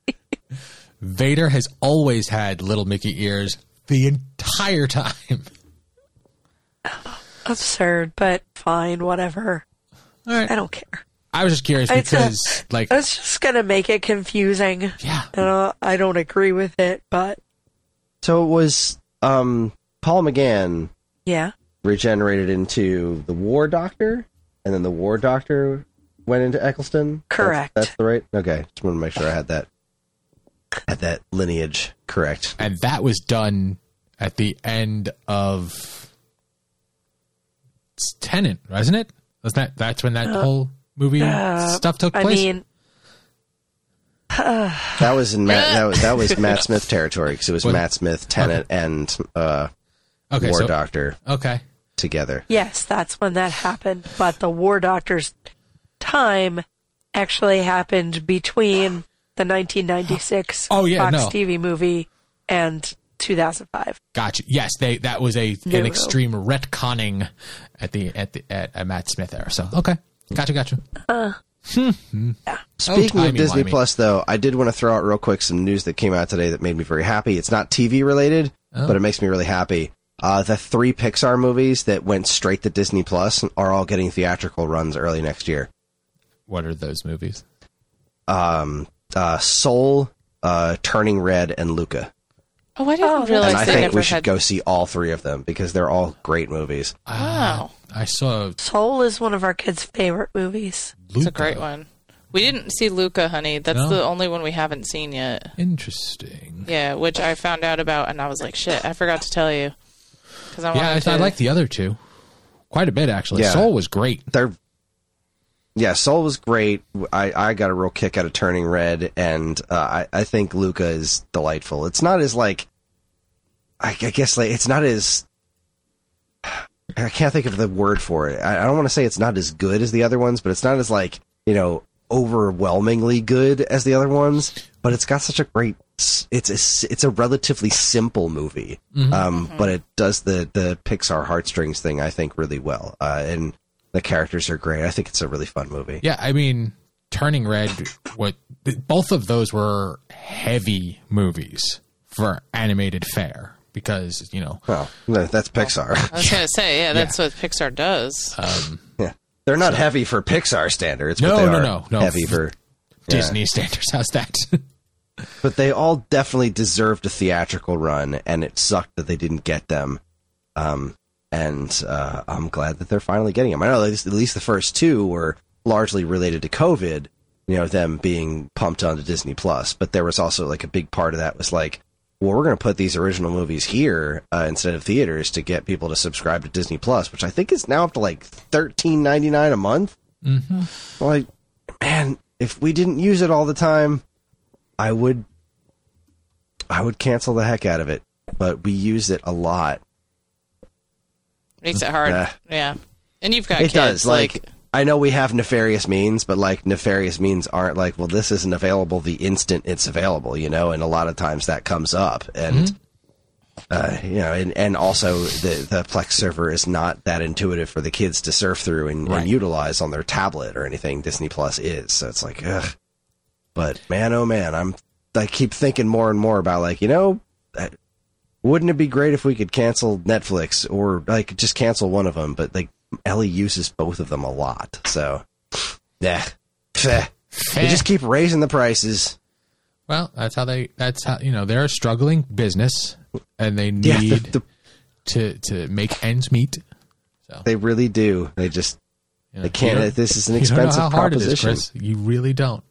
Speaker 4: Vader has always had little Mickey ears the entire time.
Speaker 3: Absurd, but fine, whatever.
Speaker 4: All right.
Speaker 3: I don't care.
Speaker 4: I was just curious
Speaker 3: It's a-
Speaker 4: because, like,
Speaker 3: It's just gonna make it confusing.
Speaker 4: yeah,
Speaker 3: And uh, I don't agree with it, but
Speaker 2: So it was um, Paul McGann
Speaker 3: yeah.
Speaker 2: regenerated into the War Doctor, and then the War Doctor went into Eccleston.
Speaker 3: Correct.
Speaker 2: That's, the right. Okay, just want to make sure I had that had that lineage correct.
Speaker 4: and that was done at the end of Tennant, wasn't it? Wasn't that that's when that whole movie stuff took
Speaker 3: Uh, I
Speaker 4: place?
Speaker 3: mean,
Speaker 2: That was in Matt. That was, that was Matt Smith territory because it was
Speaker 4: Was-
Speaker 2: Matt Smith, Tennant, and uh,
Speaker 4: okay,
Speaker 2: War
Speaker 4: so
Speaker 2: Doctor
Speaker 4: okay,
Speaker 2: together.
Speaker 3: yes, that's when that happened. But the War Doctor's time actually happened between the 1996
Speaker 4: Oh, yeah,
Speaker 3: Fox
Speaker 4: no.
Speaker 3: TV movie and 2005.
Speaker 4: gotcha. Yes, they that was a
Speaker 3: No,
Speaker 4: an
Speaker 3: no.
Speaker 4: extreme retconning at the at the at, at Matt Smith era. So okay, gotcha, gotcha.
Speaker 2: Speaking
Speaker 4: timey
Speaker 2: of Disney
Speaker 4: wimey.
Speaker 2: Plus, though, I did want to throw out real quick some news that came out today that made me very happy. It's not TV related,
Speaker 4: Oh.
Speaker 2: but it makes me really happy. Uh, the three Pixar movies that went straight to Disney Plus are all getting theatrical runs early next year.
Speaker 4: What are those movies?
Speaker 2: Um, uh, Soul, uh, Turning Red, and Luca.
Speaker 1: Oh, I didn't
Speaker 3: Oh,
Speaker 1: realize
Speaker 2: And I
Speaker 1: they
Speaker 2: think
Speaker 1: never
Speaker 2: we should
Speaker 1: had.
Speaker 2: go see all three of them because they're all great movies.
Speaker 1: Wow,
Speaker 4: I saw
Speaker 3: Soul is one of our kids' favorite movies.
Speaker 4: Luca.
Speaker 1: it's a great one. We didn't see Luca, honey. That's
Speaker 4: No?
Speaker 1: the only one we haven't seen yet.
Speaker 4: Interesting.
Speaker 1: Yeah, which I found out about, and I was like, "Shit, I forgot to tell you." Because I
Speaker 4: Yeah, I,
Speaker 1: to.
Speaker 4: I like the other two quite a bit actually.
Speaker 2: Yeah.
Speaker 4: Soul was great.
Speaker 2: They're yeah, Soul was great. I, I got a real kick out of Turning Red, and uh, I I think Luca is delightful. It's not as like I, I guess like it's not as I can't think of the word for it. I, I don't want to say it's not as good as the other ones, but it's not as like you know overwhelmingly good as the other ones. But it's got such a great. s- It's a s- it's a relatively simple movie, um, but it does the the Pixar heartstrings thing I think really well, uh, and the characters are great. I think it's a really fun movie.
Speaker 4: Yeah, I mean, Turning Red. What both of those were heavy movies for animated fare because you know
Speaker 2: Well, that's Pixar.
Speaker 1: I was gonna say, yeah, that's what Pixar does.
Speaker 2: yeah, they're not heavy for Pixar standards.
Speaker 4: No,
Speaker 2: but they
Speaker 4: no,
Speaker 2: are
Speaker 4: no, no.
Speaker 2: heavy for.
Speaker 4: Disney standards. How's that?
Speaker 2: But they all definitely deserved a theatrical run, and it sucked that they didn't get them. Um, and uh, I'm glad that they're finally getting them. I know at least, at least the first two were largely related to COVID, you know, them being pumped onto Disney Plus. But there was also like a big part of that was like, well, we're going to put these original movies here uh, instead of theaters to get people to subscribe to Disney Plus, which I think is now up to like thirteen ninety nine a month. Mm-hmm. Like, man, if we didn't use it all the time, I would, I would cancel the heck out of it. But we use it a lot.
Speaker 1: Makes it hard.
Speaker 2: Uh,
Speaker 1: yeah. And you've got
Speaker 2: it
Speaker 1: kids.
Speaker 2: does. Like, I know we have nefarious means, but like nefarious means aren't like, well, this isn't available the instant it's available, you know. And a lot of times that comes up, and uh, you know, and, and also the the Plex server is not that intuitive for the kids to surf through and,
Speaker 4: Right.
Speaker 2: and utilize on their tablet or anything. Disney Plus is, so it's like, ugh. But man, oh man, I'm I keep thinking more and more about like, you know, uh, wouldn't it be great if we could cancel Netflix or like just cancel one of them? But like Ellie uses both of them a lot, so yeah, they just keep raising the prices.
Speaker 4: Well, that's how they. That's how you know they're a struggling business, and they need
Speaker 2: Yeah, the, the,
Speaker 4: to to make ends meet.
Speaker 2: So they really do. They just
Speaker 4: You know,
Speaker 2: they can't.
Speaker 4: you don't-
Speaker 2: This is an
Speaker 4: you know
Speaker 2: expensive
Speaker 4: how hard it is,
Speaker 2: proposition.
Speaker 4: You really don't.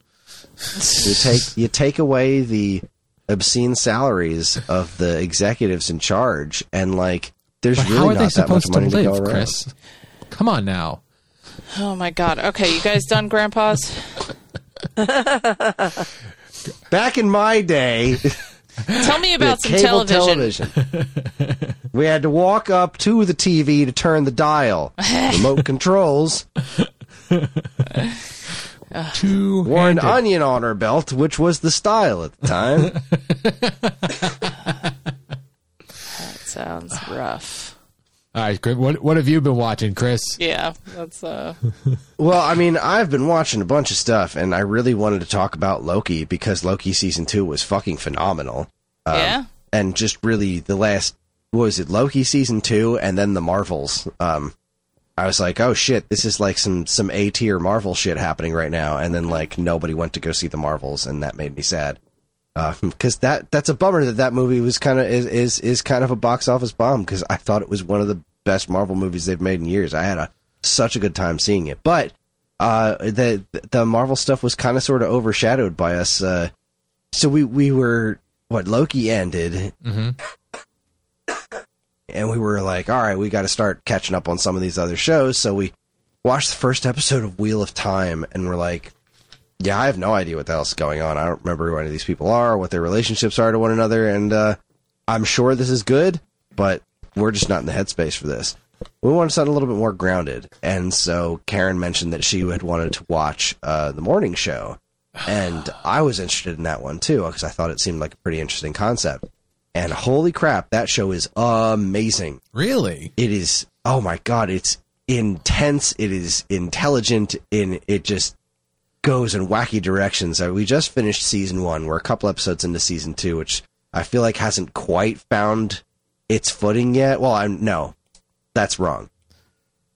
Speaker 2: You take you take away the obscene salaries of the executives in charge, and like there's
Speaker 4: But
Speaker 2: really
Speaker 4: how are
Speaker 2: not
Speaker 4: they
Speaker 2: that much
Speaker 4: supposed to
Speaker 2: money to, go around.
Speaker 4: Kris? Come on now.
Speaker 1: oh my god. Okay, you guys done, grandpas?
Speaker 2: Back in my day,
Speaker 1: Tell me about some
Speaker 2: cable
Speaker 1: television.
Speaker 2: television. we had to walk up to the TV to turn the dial. Remote controls
Speaker 4: Two
Speaker 2: wore an onion on her belt, which was the style at the time.
Speaker 1: That sounds rough.
Speaker 4: All right, Kris, what what have you been watching, Kris?
Speaker 1: Yeah, that's uh.
Speaker 2: well, I mean, I've been watching a bunch of stuff, and I really wanted to talk about Loki because Loki season two was fucking phenomenal.
Speaker 1: yeah.
Speaker 2: and just really the last what was it Loki season two and then the Marvels. Um, I was like, oh shit, this is like some some A tier Marvel shit happening right now, and then like nobody went to go see the Marvels, and that made me sad. Because that that's a bummer that that movie was kind of is, is is kind of a box office bomb because I thought it was one of the best Marvel movies they've made in years. I had a such a good time seeing it, but uh, the the Marvel stuff was kind of sort of overshadowed by us. Uh, so we we were what Loki ended, and we were like, all right, we got to start catching up on some of these other shows. So we watched the first episode of Wheel of Time, and we're like, yeah, I have no idea what the hell's going on. I don't remember who any of these people are, what their relationships are to one another, and uh, I'm sure this is good, but we're just not in the headspace for this. We want something a little bit more grounded, and so Karen mentioned that she had wanted to watch uh, the morning show, and I was interested in that one too because I thought it seemed like a pretty interesting concept. And holy crap, that show is amazing.
Speaker 4: Really?
Speaker 2: It is oh my god, it's intense, it is intelligent, and it just goes in wacky directions. Uh, we just finished season one. We're a couple episodes into season two, which I feel like hasn't quite found its footing yet. Well, I'm no, that's wrong.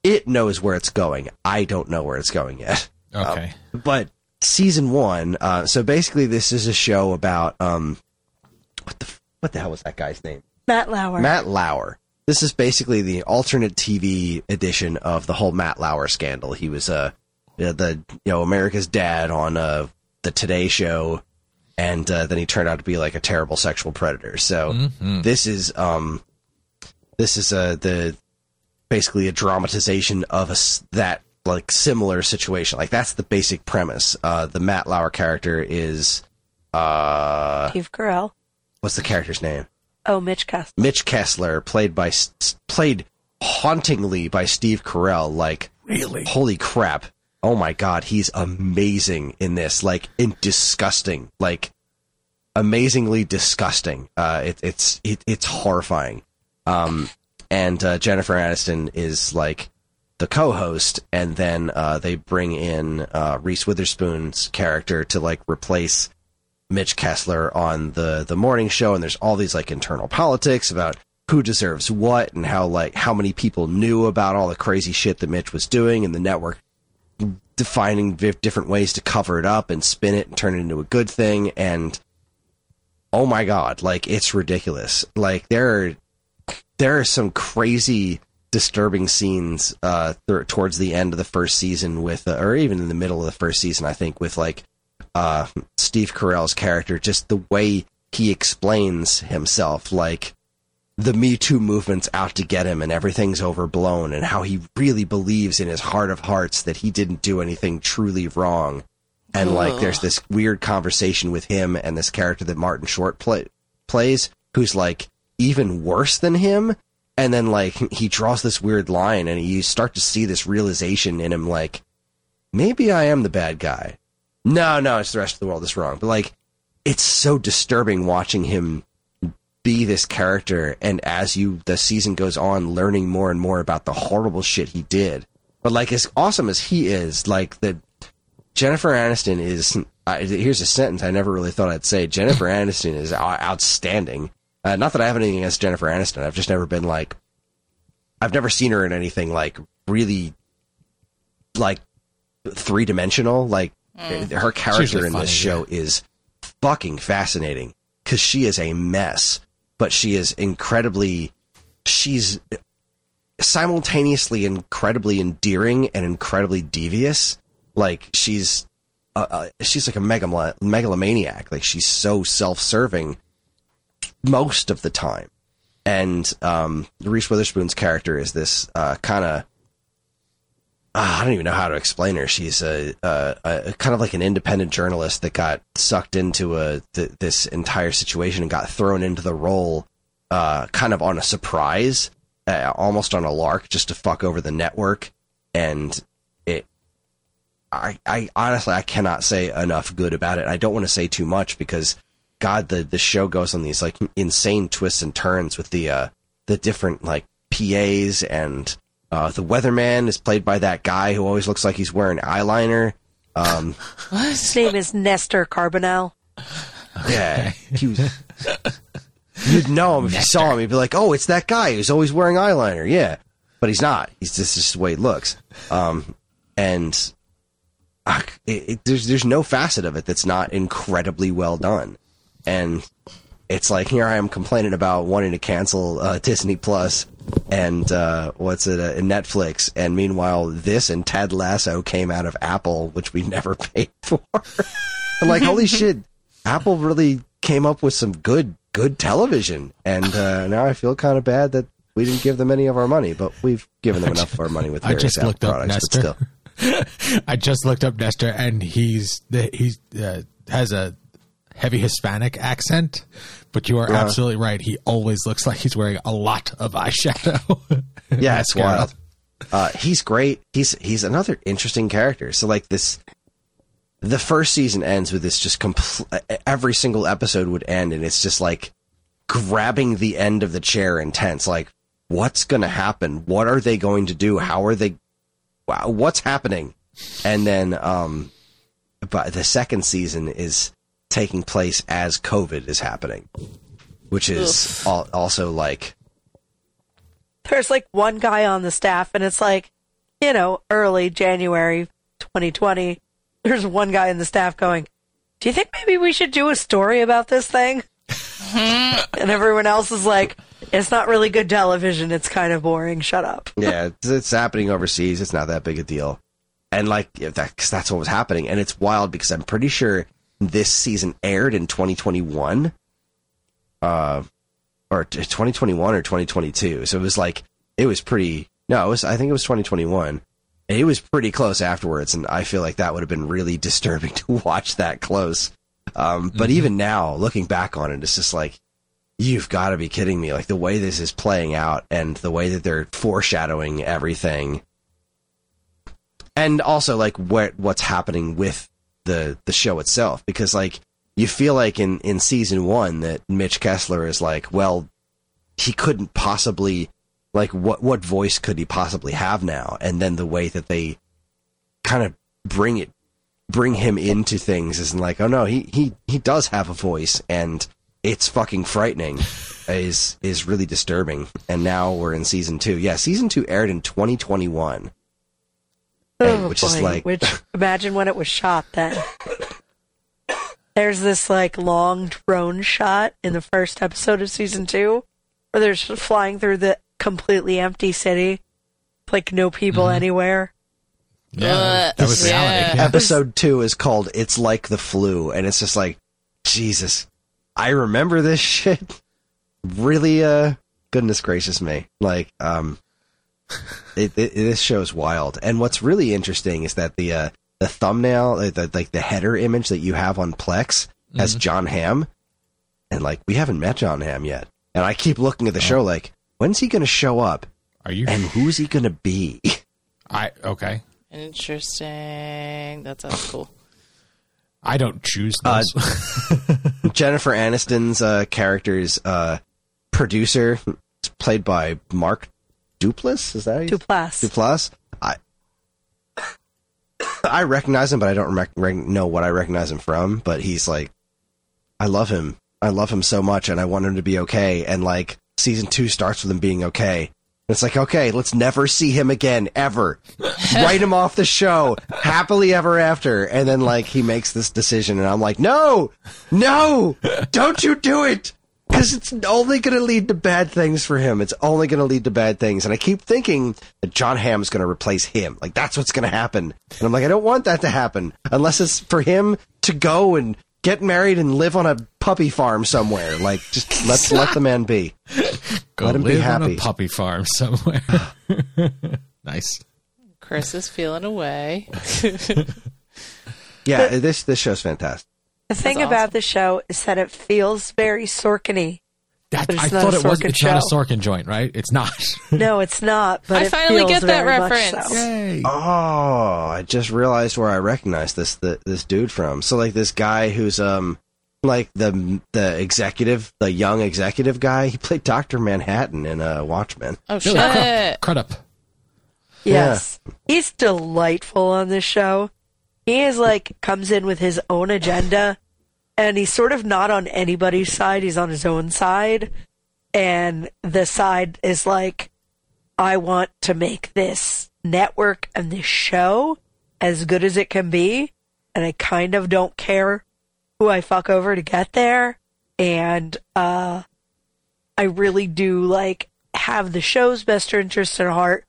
Speaker 2: It knows where it's going. I don't know where it's going yet.
Speaker 4: Okay.
Speaker 2: But season one, uh, so basically, this is a show about um, what the what the hell was that guy's name?
Speaker 3: Matt Lauer.
Speaker 2: Matt Lauer. This is basically the alternate TV edition of the whole Matt Lauer scandal. He was uh, the the, you know America's dad on uh, the Today Show, and uh, then he turned out to be like a terrible sexual predator. So this is um, this is uh, the basically a dramatization of a, that like similar situation. Like that's the basic premise. Uh, the Matt Lauer character is uh,
Speaker 3: Steve Carell.
Speaker 2: what's the character's name?
Speaker 3: Oh, Mitch Kessler.
Speaker 2: Mitch Kessler, played by S- played hauntingly by Steve Carell. Like,
Speaker 4: Really?
Speaker 2: holy crap! Oh my god, he's amazing in this. Like, in disgusting. Like, amazingly disgusting. Uh, it, it's it, it's horrifying. Um, and uh, Jennifer Aniston is like the co-host, and then uh, they bring in uh, Reese Witherspoon's character to like replace Mitch Kessler on the the morning show, and there's all these like internal politics about who deserves what and how like how many people knew about all the crazy shit that Mitch was doing, and the network defining v- different ways to cover it up and spin it and turn it into a good thing. And oh my god, like it's ridiculous. Like there are there are some crazy disturbing scenes uh, th- towards the end of the first season with, uh, or even in the middle of the first season, I think, with like uh, Steve Carell's character, just the way he explains himself, like the Me Too movement's out to get him and everything's overblown, and how he really believes in his heart of hearts that he didn't do anything truly wrong. And like, there's this weird conversation with him and this character that Martin Short play- plays, who's like even worse than him. And then like he draws this weird line, and you start to see this realization in him, like maybe I am the bad guy. No, no, it's the rest of the world that's wrong. But like, it's so disturbing watching him be this character, and as you the season goes on, learning more and more about the horrible shit he did. But like, as awesome as he is, like the Jennifer Aniston is. Uh, here's a sentence I never really thought I'd say. Jennifer Aniston is outstanding. Uh, not that I have anything against Jennifer Aniston. I've just never been like. I've never seen her in anything like really, like three dimensional. Like her character in
Speaker 4: funny,
Speaker 2: this show is fucking fascinating because she is a mess, but she is incredibly. She's simultaneously incredibly endearing and incredibly devious. Like she's, uh, uh, she's like a megalo- megalomaniac. Like she's so self-serving most of the time. And um, Reese Witherspoon's character is this uh, kind of. I don't even know how to explain her. She's a, a, a kind of like an independent journalist that got sucked into a th- this entire situation and got thrown into the role, uh, kind of on a surprise, uh, almost on a lark, just to fuck over the network. And it, I, I honestly, I cannot say enough good about it. I don't want to say too much because, God, the the show goes on these like insane twists and turns with the uh, the different like PAs and uh, the weatherman is played by that guy who always looks like he's wearing eyeliner. Um,
Speaker 3: His name is Nestor Carbonell.
Speaker 2: yeah, he was. You'd know him if you saw him. You'd be like, "Oh, it's that guy who's always wearing eyeliner." Yeah, but he's not. He's just, just the way he looks. Um, and uh, it, it, there's there's no facet of it that's not incredibly well done. And it's like here I am complaining about wanting to cancel uh, Disney Plus and uh, what's it uh, Netflix, and meanwhile this and Ted Lasso came out of Apple, which we never paid for. Like, holy shit, Apple really came up with some good good television, and uh, now I feel kind of bad that we didn't give them any of our money, but we've given them enough of our money with
Speaker 4: I
Speaker 2: various
Speaker 4: just
Speaker 2: Apple
Speaker 4: looked up
Speaker 2: products. But
Speaker 4: Nestor.
Speaker 2: still,
Speaker 4: I just looked up Nestor, and he's he's uh, has a heavy Hispanic accent. But you are
Speaker 2: Yeah.
Speaker 4: absolutely right. He always looks like he's wearing a lot of eyeshadow.
Speaker 2: yeah, it's wild. Uh, he's great. He's he's another interesting character. So like this, the first season ends with this just complete. every single episode would end, and it's just like grabbing the end of the chair intense. Like, what's going to happen? What are they going to do? How are they? Wow, what's happening? And then, um, but the second season is taking place as COVID is happening, which is al- also like
Speaker 3: There's like one guy on the staff, and it's like, you know, early January 2020. There's one guy in the staff going, Do you think maybe we should do a story about this thing? and everyone else is like, It's not really good television. It's kind of boring. Shut up.
Speaker 2: yeah, it's, it's happening overseas. It's not that big a deal. And like that, cause that's what was happening. And it's wild because I'm pretty sure this season aired in 2021, uh, or t- 2021 or 2022. So it was like it was pretty. No, it was. I think it was 2021. It was pretty close afterwards, and I feel like that would have been really disturbing to watch that close. Um, but even now, looking back on it, it's just like you've got to be kidding me. Like the way this is playing out and the way that they're foreshadowing everything. And also like what what's happening with the the show itself because like you feel like in in season 1 that Mitch Kessler is like, well, he couldn't possibly like what what voice could he possibly have now? And then the way that they kind of bring it bring him into things is like, oh no, he he he does have a voice and it's fucking frightening is is really disturbing. And now we're in season 2. Yeah, season 2 aired in 2021. And-
Speaker 3: Oh,
Speaker 2: which is like
Speaker 3: which imagine when it was shot then. There's this like long drone shot in the first episode of season two, where they're just flying through the completely empty city, like no people anywhere.
Speaker 4: Yeah,
Speaker 1: Uh,
Speaker 4: that was reality.
Speaker 1: yeah.
Speaker 4: Yeah.
Speaker 2: Episode two is called "It's Like the Flu," and it's just like, Jesus, I remember this shit. Really, uh, goodness gracious me, like, um, it, it, this show is wild. And what's really interesting is that the uh, the thumbnail, uh, the, like the header image that you have on Plex has John Hamm, and like we haven't met John Hamm yet. And I keep looking at the show like, when's he going to show up,
Speaker 4: Are you?
Speaker 2: and who's he going to be?
Speaker 4: I okay.
Speaker 1: Interesting. That sounds cool.
Speaker 4: I don't choose
Speaker 2: Uh. Jennifer Aniston's uh, character's uh, producer, is played by Mark Duplass. Is that
Speaker 3: Duplass.
Speaker 2: Duplass? I I recognize him, but I don't rec- rec- know what I recognize him from. But he's like, I love him. I love him so much, and I want him to be okay. And like, season two starts with him being okay. And It's like, okay, let's never see him again, ever. Write him off the show, happily ever after. And then, like, he makes this decision, and I'm like, no, no, don't you do it. Because it's only going to lead to bad things for him. It's only going to lead to bad things. And I keep thinking that John Hamm's going to replace him. Like, that's what's going to happen. And I'm like, I don't want that to happen. Unless it's for him to go and get married and live on a puppy farm somewhere. Like, just let's let the man be.
Speaker 4: Go
Speaker 2: let him be
Speaker 4: live on
Speaker 2: happy.
Speaker 4: a puppy farm somewhere. nice.
Speaker 1: Kris is feeling away.
Speaker 2: Yeah, this, this show's fantastic.
Speaker 3: The thing
Speaker 1: That's
Speaker 3: about the show is that it feels very Sorkin-y.
Speaker 4: That,
Speaker 3: But it's
Speaker 4: I
Speaker 3: not
Speaker 4: thought
Speaker 3: a
Speaker 4: it was.
Speaker 3: Sorkin
Speaker 4: It's not a. Sorkin joint, right? It's not.
Speaker 3: No, it's not. But
Speaker 1: I
Speaker 3: it
Speaker 1: finally
Speaker 3: feels
Speaker 1: get that reference.
Speaker 3: so.
Speaker 4: Yay.
Speaker 2: Oh, I just realized where I recognize this the, this dude from. So like this guy who's um like the the executive, the young executive guy. He played Doctor Manhattan in uh, Watchmen.
Speaker 1: Oh
Speaker 4: Really?
Speaker 1: shit!
Speaker 4: Crud, crud up.
Speaker 3: Yes. He's delightful on this show. He is like comes in with his own agenda and he's sort of not on anybody's side, he's on his own side. And the side is like I want to make this network and this show as good as it can be and I kind of don't care who I fuck over to get there and uh I really do like have the show's best interest at heart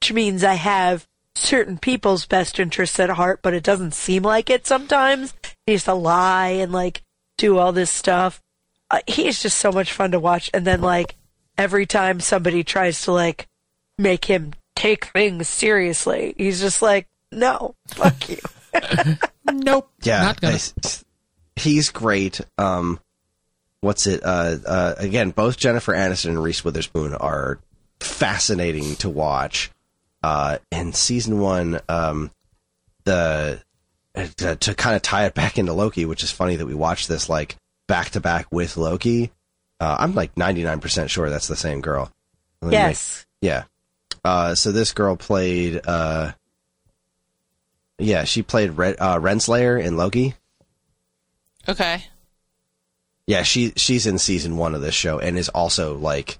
Speaker 3: which means I have certain people's best interests at heart, but it doesn't seem like it sometimes. He used to lie and like do all this stuff. Uh, he is just so much fun to watch. And then like every time somebody tries to like make him take things seriously, he's just like, no, fuck you.
Speaker 4: Nope.
Speaker 2: Yeah,
Speaker 4: Not gonna.
Speaker 2: I- he's great. Um, what's it? Uh, uh, again, both Jennifer Aniston and Reese Witherspoon are fascinating to watch. Uh, in season one, um, the to, to kind of tie it back into Loki, which is funny that we watched this like back to back with Loki. Uh, I'm like 99% sure that's the same girl. Me make-
Speaker 3: Yes.
Speaker 2: yeah. Uh, so this girl played, uh, yeah, she played Red, uh, Renslayer in Loki.
Speaker 1: Okay.
Speaker 2: Yeah, she she's in season one of this show and is also like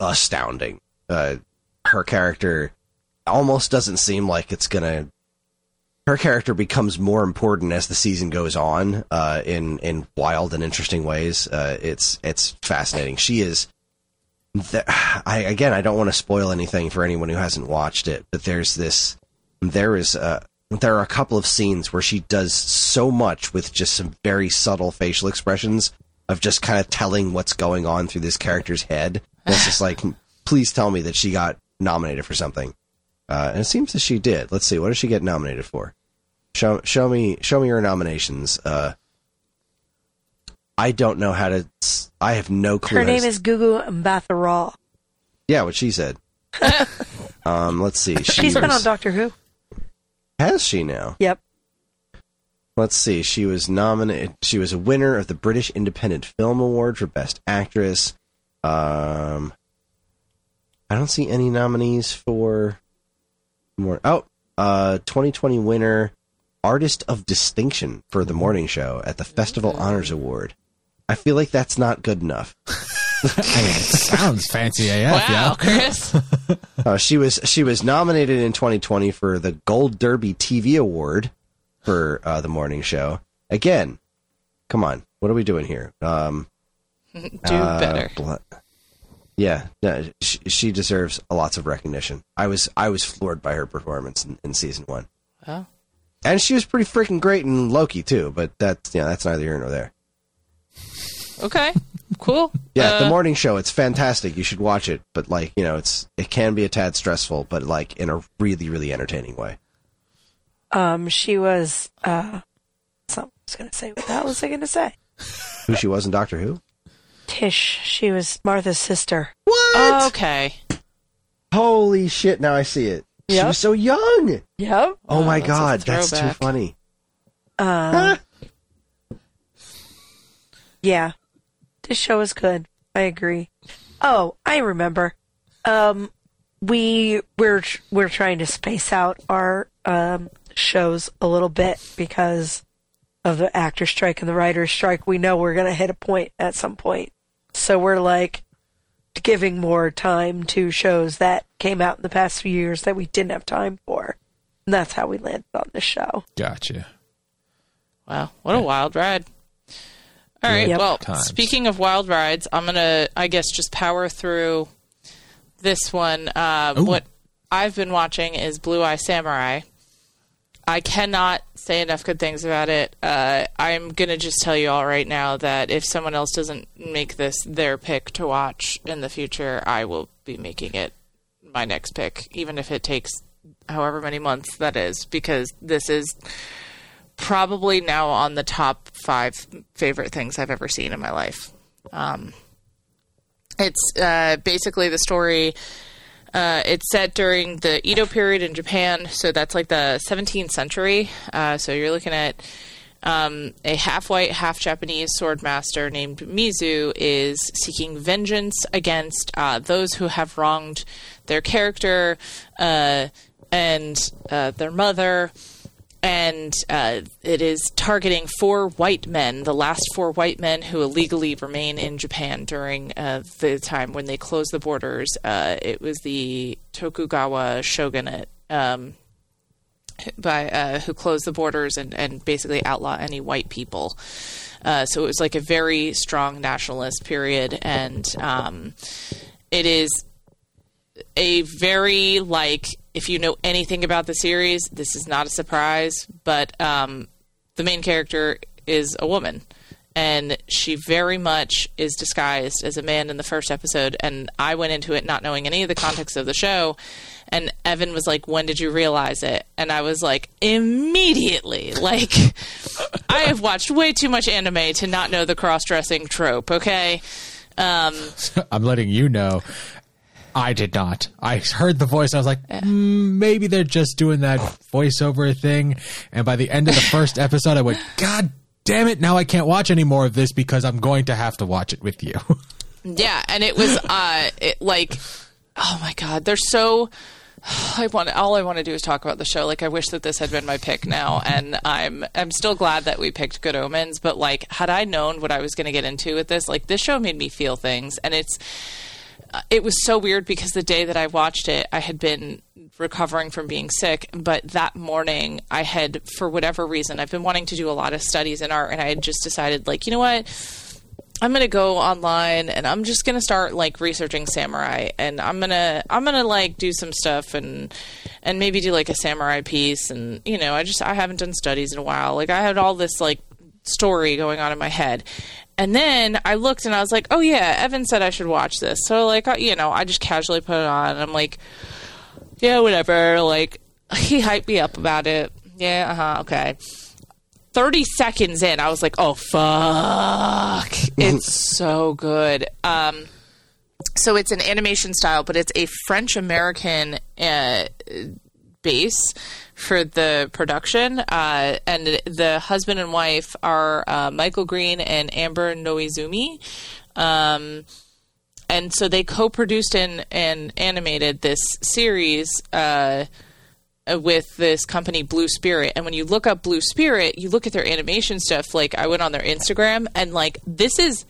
Speaker 2: astounding. Uh, her character almost doesn't seem like it's gonna. Her character becomes more important as the season goes on, uh, in in wild and interesting ways. Uh, it's it's fascinating. She is. I again, I don't want to spoil anything for anyone who hasn't watched it, but there's this. There is uh there are a couple of scenes where she does so much with just some very subtle facial expressions of just kind of telling what's going on through this character's head. And it's just like, please tell me that she got nominated for something. Uh, and it seems that she did. Let's see, what did she get nominated for? Show, show me, show me your nominations. Uh, I don't know how to. I have no clue.
Speaker 3: Her name is Gugu Mbatha-Raw.
Speaker 2: yeah, what she said. um, let's see. She
Speaker 3: She's been on Doctor Who.
Speaker 2: Has she now?
Speaker 3: Yep.
Speaker 2: Let's see. She was nominated. She was a winner of the British Independent Film Award for Best Actress. Um, I don't see any nominees for more. Oh, uh, 2020 winner, Artist of Distinction for the Morning Show at the Festival Honors Award. I feel like that's not good enough.
Speaker 4: I mean, it sounds fancy AF.
Speaker 1: Wow,
Speaker 4: Yeah.
Speaker 1: Kris.
Speaker 2: Uh, she was she was nominated in 2020 for the Gold Derby TV Award for uh, the morning show. Again, come on, what are we doing here? Um,
Speaker 1: Do
Speaker 2: uh,
Speaker 1: better.
Speaker 2: bl- Yeah, no, she, she deserves lots of recognition. I was I was floored by her performance in, in season one,
Speaker 1: Oh.
Speaker 2: and she was pretty freaking great in Loki too. But that's yeah, that's neither here nor there.
Speaker 1: Okay. Cool.
Speaker 2: Yeah, the
Speaker 1: Uh,
Speaker 2: morning show, it's fantastic. You should watch it. But like you know, it's it can be a tad stressful, but like in a really really entertaining way.
Speaker 3: Um, she was. Uh, something I was gonna say. What the hell was I gonna say?
Speaker 2: Who she was in Doctor Who?
Speaker 3: Tish. She was Martha's sister.
Speaker 2: What?
Speaker 1: Okay.
Speaker 2: Holy shit! Now I see it. She was so young.
Speaker 3: Yep.
Speaker 2: Oh, my
Speaker 1: that's a
Speaker 2: god, that's too
Speaker 1: throwback.
Speaker 2: funny.
Speaker 3: Uh, yeah. This show is good. I agree. Oh, I remember. Um, we we're we're trying to space out our um shows a little bit because of the actor strike and the writer strike. We know we're gonna hit a point at some point, so we're like giving more time to shows that came out in the past few years that we didn't have time for. And that's how we landed on this show.
Speaker 4: Gotcha.
Speaker 1: Wow, what a wild ride. All right,
Speaker 3: Yep.
Speaker 1: well,
Speaker 4: Times.
Speaker 1: speaking of wild rides, I'm going to, I guess, just power through this one. Uh, what I've been watching is Blue Eye Samurai. I cannot say enough good things about it. Uh, I'm going to just tell you all right now that if someone else doesn't make this their pick to watch in the future, I will be making it my next pick, even if it takes however many months that is, because this is probably now on the top five favorite things I've ever seen in my life. Um, it's uh, basically the story. Uh, it's set during the Edo period in Japan, so that's like the 17th century. Uh, so you're looking at um, a half white, half Japanese sword master named Mizu is seeking vengeance against uh, those who have wronged their character uh, and uh, their mother and uh, it is targeting four white men, the last four white men who illegally remain in Japan during uh, the time when they closed the borders. Uh, it was the Tokugawa shogunate. Um, by uh, who closed the borders and, and basically outlaw any white people. Uh, so it was like a very strong nationalist period, and um, it is a very like if you know anything about the series, this is not a surprise, but um, the main character is a woman. And she very much is disguised as a man in the first episode. And I went into it not knowing any of the context of the show. And Evan was like, When did you realize it? And I was like, Immediately. Like, I have watched way too much anime to not know the cross dressing trope, okay? Um,
Speaker 4: I'm letting you know. I did not. I heard the voice. I was like, mm, maybe they're just doing that voiceover thing. And by the end of the first episode, I went, God damn it! Now I can't watch any more of this because I'm going to have to watch it with you.
Speaker 1: Yeah, and it was uh it, like oh my god, they're so I want all I want to do is talk about the show. Like I wish that this had been my pick now and I'm I'm still glad that we picked Good Omens, but like had I known what I was going to get into with this, like this show made me feel things and it's Uh, it was so weird because the day that I watched it, I had been recovering from being sick, but that morning I had for whatever reason, I've been wanting to do a lot of studies in art and I had just decided like, you know what? I'm gonna go online and I'm just gonna start like researching samurai and I'm gonna I'm gonna like do some stuff and and maybe do like a samurai piece and you know I just I haven't done studies in a while like I had all this like story going on in my head and then I looked and I was like oh yeah Evan said I should watch this. So like I, you know I just casually put it on. And I'm like yeah whatever. Like he hyped me up about it. Yeah uh huh okay. 30 seconds in, I was like, oh, fuck. It's so good. Um, so it's an animation style, but it's a French American uh, base for the production. Uh, and the husband and wife are uh, Michael Green and Amber Noizumi. Um, and so they co-produced and, and animated this series uh, with this company Blue Spirit. And when you look up Blue Spirit, you look at their animation stuff. Like I went on their Instagram, and like this is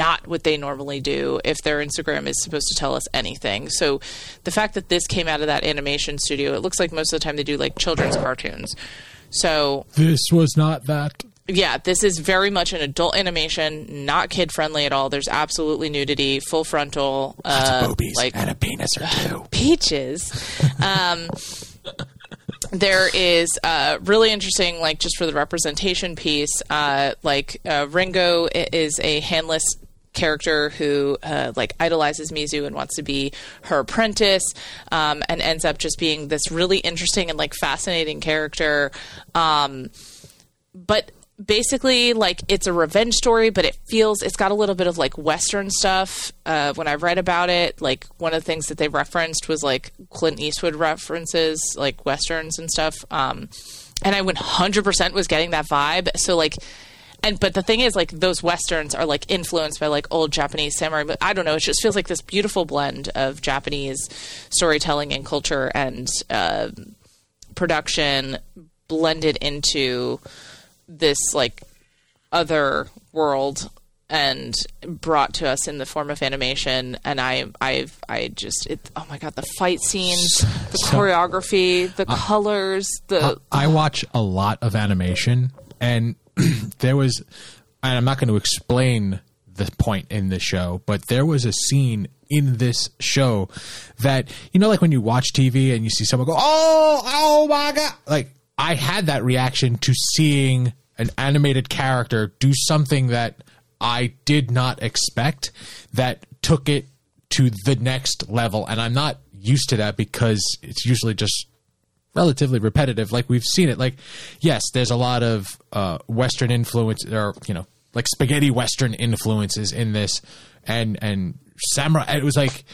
Speaker 1: not what they normally do if their Instagram is supposed to tell us anything. So the fact that this came out of that animation studio, it looks like most of the time they do like children's cartoons. So
Speaker 4: this was not that.
Speaker 1: yeah, this is very much an adult animation, not kid friendly at all. There's absolutely nudity, full frontal, uh,
Speaker 4: Boobies
Speaker 1: like
Speaker 4: and a penis or two.
Speaker 1: peaches. Um, there is uh, really interesting, like just for the representation piece, uh, like uh, Ringo is a handless character who uh, like idolizes Mizu and wants to be her apprentice, um, and ends up just being this really interesting and like fascinating character. Um, but basically like it's a revenge story but it feels it's got a little bit of like western stuff uh, when i read about it. Like one of the things that they referenced was like clint eastwood references like westerns and stuff. Um, and i 100% was getting that vibe. So like and but the thing is like those westerns are like influenced by like old japanese samurai But i don't know it just feels like this beautiful blend of japanese storytelling and culture and uh, production blended into this like other world and brought to us in the form of animation. And i i've i just it oh my god the fight scenes the choreography the colors the
Speaker 4: I watch a lot of animation, and there was, and I'm not going to explain the point in the show, but there was a scene in this show that you know, like when you watch TV and you see someone go, "Oh, oh my god!" Like I had that reaction to seeing an animated character do something that I did not expect that took it to the next level, and I'm not used to that because it's usually just relatively repetitive like we've seen it. Like yes there's a lot of uh western influence or you know like spaghetti western influences in this and and samurai it was like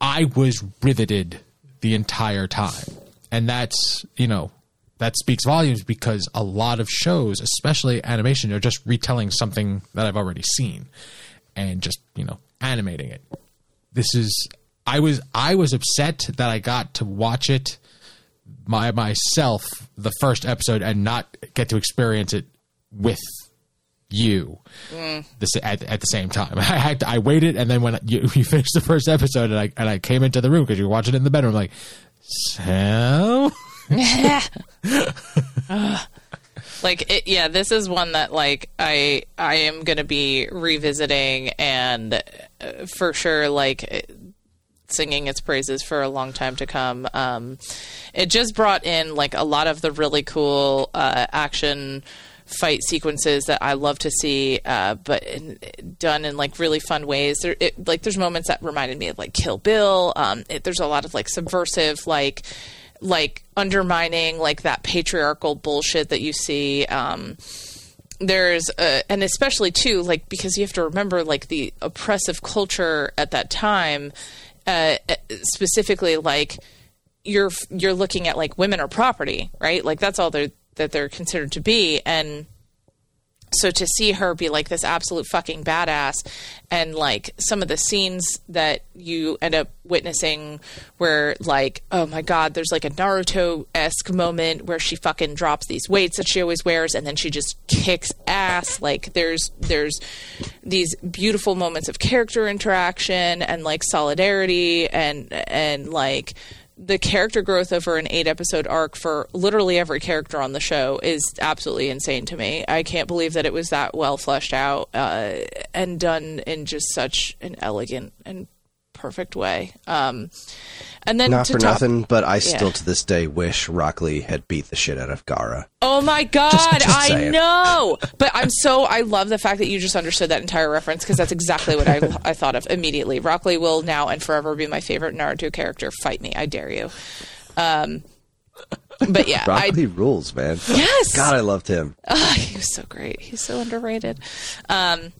Speaker 4: i was riveted the entire time. And that's you know that speaks volumes because a lot of shows especially animation are just retelling something that i've already seen and just you know animating it. This is i was i was upset that i got to watch it my myself the first episode and not get to experience it with you this at, at the same time. I had to, I waited and then when you, you finished the first episode and I and I came into the room because you were watching it in the bedroom like Sam
Speaker 1: like it, yeah this is one that like i i am gonna be revisiting and uh, for sure like singing its praises for a long time to come um it just brought in like a lot of the really cool uh action fight sequences that I love to see, uh, but in, done in like really fun ways. There, it, like there's moments that reminded me of like Kill Bill. Um, it, there's a lot of like subversive, like like undermining like that patriarchal bullshit that you see. Um, there's uh, and especially too like because you have to remember like the oppressive culture at that time, uh, specifically like you're you're looking at like women are property, right? Like that's all they're that they're considered to be, and so to see her be like this absolute fucking badass and like some of the scenes that you end up witnessing where like oh my god there's like a naruto-esque moment where she fucking drops these weights that she always wears and then she just kicks ass. Like there's there's these beautiful moments of character interaction and like solidarity and and like the character growth over an eight episode arc for literally every character on the show is absolutely insane to me. I can't believe that it was that well fleshed out uh, and done in just such an elegant and perfect way. Um, and then
Speaker 2: Not
Speaker 1: to
Speaker 2: for
Speaker 1: top-
Speaker 2: nothing, but I still to this day wish Rock Lee had beat the shit out of Gaara.
Speaker 1: Oh my god,
Speaker 2: just
Speaker 1: I
Speaker 2: saying.
Speaker 1: know. But I'm so I love the fact that you just understood that entire reference because that's exactly what I I thought of immediately. Rock Lee will now and forever be my favorite Naruto character. Fight me, I dare you. Um, but yeah,
Speaker 2: Rock Lee rules, man.
Speaker 1: yes,
Speaker 2: God, I loved him.
Speaker 1: Ah, he was so great. He's so underrated. Um,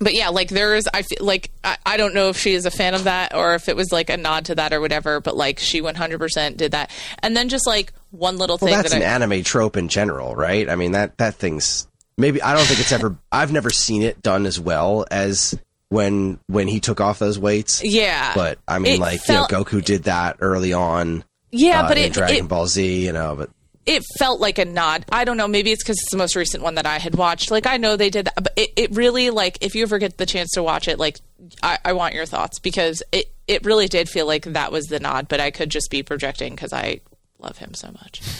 Speaker 1: but yeah, like there is, I feel like I, I don't know if she is a fan of that or if it was like a nod to that or whatever. But like she 100% did that, and then just like one little
Speaker 2: Well,
Speaker 1: thing
Speaker 2: that's
Speaker 1: that
Speaker 2: an
Speaker 1: I,
Speaker 2: anime trope in general, right? I mean that that thing's maybe I don't think it's ever. I've never seen it done as well as when when he took off those weights.
Speaker 1: yeah,
Speaker 2: But I mean,
Speaker 1: It
Speaker 2: like
Speaker 1: felt-
Speaker 2: you know, Goku did that early on.
Speaker 1: yeah,
Speaker 2: uh,
Speaker 1: but
Speaker 2: in
Speaker 1: it,
Speaker 2: Dragon
Speaker 1: it
Speaker 2: Ball Z, you know, but
Speaker 1: it felt like a nod. I don't know. Maybe it's because it's the most recent one that I had watched. Like I know they did that, but it, it really like if you ever get the chance to watch it, like I, I want your thoughts because it it really did feel like that was the nod. But I could just be projecting because I love him so much.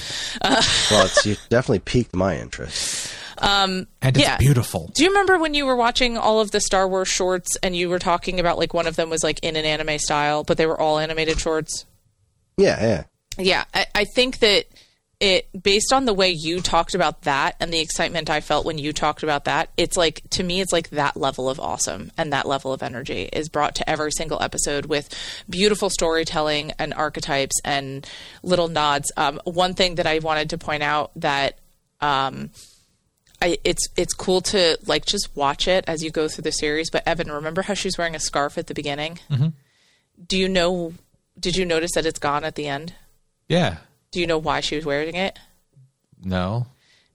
Speaker 2: Uh, well, it's you definitely piqued my interest.
Speaker 4: Um, and it's
Speaker 1: Yeah.
Speaker 4: beautiful.
Speaker 1: Do you remember when you were watching all of the Star Wars shorts and you were talking about like one of them was like in an anime style, but they were all animated shorts?
Speaker 2: Yeah, yeah.
Speaker 1: Yeah, I, I think that it based on the way you talked about that and the excitement I felt when you talked about that, it's like to me it's like that level of awesome and that level of energy is brought to every single episode with beautiful storytelling and archetypes and little nods. Um, one thing that I wanted to point out that um, I, it's it's cool to like just watch it as you go through the series. But Evan, remember how she's wearing a scarf at the beginning? Mm-hmm. Do you know? Did you notice that it's gone at the end?
Speaker 4: Yeah.
Speaker 1: Do you know why she was wearing it?
Speaker 4: No.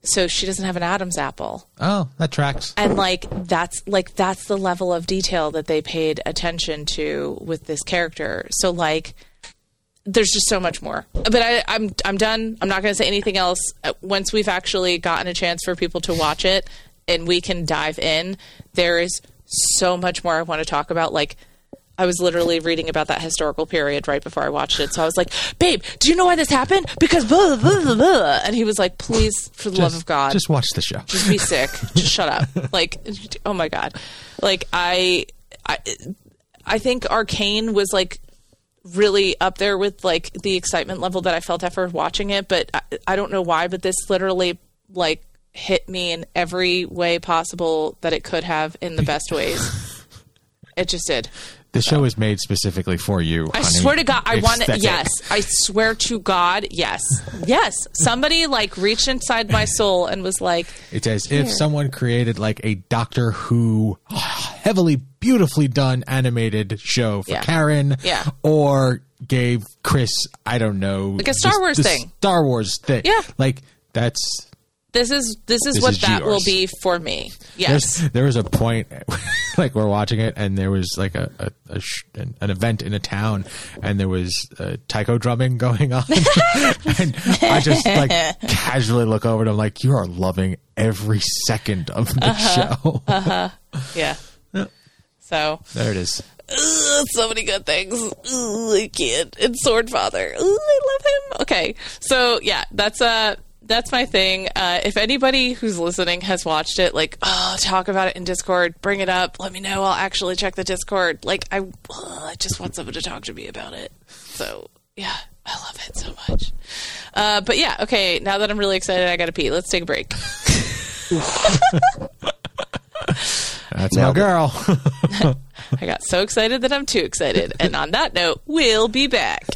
Speaker 1: So she doesn't have an Adam's apple.
Speaker 4: Oh, that tracks.
Speaker 1: And like that's like that's the level of detail that they paid attention to with this character. So like there's just so much more. But I, I'm I'm done. I'm not going to say anything else. Uh, Once we've actually gotten a chance for people to watch it and we can dive in, there is so much more I want to talk about. Like I was literally reading about that historical period right before I watched it. So I was like, "Babe, do you know why this happened?" Because blah blah blah. blah. And he was like, "Please, for the love of God,
Speaker 4: Just watch the show.
Speaker 1: just be sick. just shut up. Like, oh my god. Like I, I, I think Arcane was like really up there with like the excitement level that I felt after watching it. But I, I don't know why. But this literally like hit me in every way possible that it could have in the best ways. It just did.
Speaker 4: The show is made specifically for you.
Speaker 1: I
Speaker 4: honey.
Speaker 1: swear to God, I want
Speaker 4: that-
Speaker 1: Yes, I swear to God, yes, yes. Somebody like reached inside my soul and was like,
Speaker 4: It's as if someone created like a Doctor Who heavily, beautifully done animated show for
Speaker 1: Yeah.
Speaker 4: Karen.
Speaker 1: Yeah.
Speaker 4: Or gave Kris, I don't know,
Speaker 1: Like a Star
Speaker 4: the-
Speaker 1: Wars
Speaker 4: the
Speaker 1: thing.
Speaker 4: Star Wars thing.
Speaker 1: Yeah.
Speaker 4: Like that's
Speaker 1: "This is this is
Speaker 4: This
Speaker 1: what
Speaker 4: is
Speaker 1: that will be for me." Yes.
Speaker 4: There's, there was a point, like we're watching it, and there was like a, a, a sh- an, an event in a town, and there was uh, taiko drumming going on, and I just like casually look over and I'm like, "You are loving every second of the
Speaker 1: Uh-huh.
Speaker 4: show."
Speaker 1: Yeah. So
Speaker 4: there it is.
Speaker 1: ugh, so many good things. Ugh, I can't. And Sword Father. Ugh, I love him. Okay. So yeah, that's uh that's my thing. Uh, if anybody who's listening has watched it, like, oh, talk about it in Discord, bring it up, let me know. I'll actually check the Discord. Like, I, ugh, I just want someone to talk to me about it. So, yeah, I love it so much. Uh, but yeah, okay, now that I'm really excited, I gotta pee. Let's take a break.
Speaker 4: That's my girl.
Speaker 1: I got so excited that I'm too excited. And on that note, we'll be back.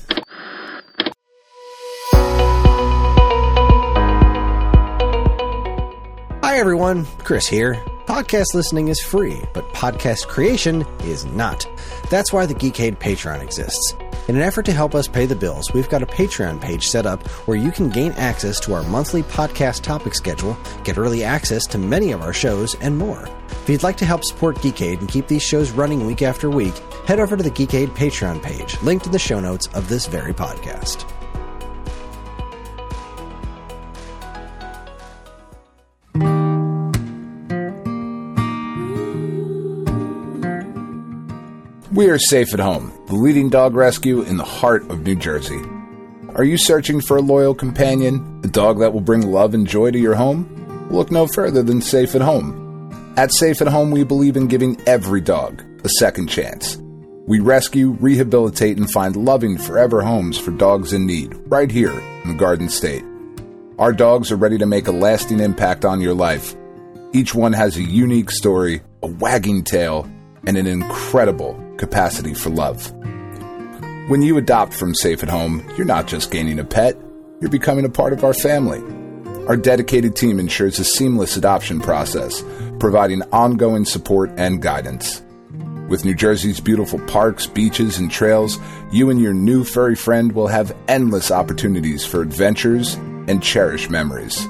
Speaker 2: Hi everyone, Kris here. Podcast listening is free, but podcast creation is not. That's why the Geekade Patreon exists. In an effort to help us pay the bills, we've got a Patreon page set up where you can gain access to our monthly podcast topic schedule, get early access to many of our shows, and more. If you'd like to help support Geekade and keep these shows running week after week, head over to the Geekade Patreon page, linked in the show notes of this very podcast.
Speaker 5: We are Safe at Home, the leading dog rescue in the heart of New Jersey. Are you searching for a loyal companion, a dog that will bring love and joy to your home? Look no further than Safe at Home. At Safe at Home, we believe in giving every dog a second chance. We rescue, rehabilitate, and find loving forever homes for dogs in need, right here in the Garden State. Our dogs are ready to make a lasting impact on your life. Each one has a unique story, a wagging tail, and an incredible capacity for love. When you adopt from Safe at Home, you're not just gaining a pet, you're becoming a part of our family. Our dedicated team ensures a seamless adoption process, providing ongoing support and guidance. With New Jersey's beautiful parks, beaches, and trails, you and your new furry friend will have endless opportunities for adventures and cherished memories.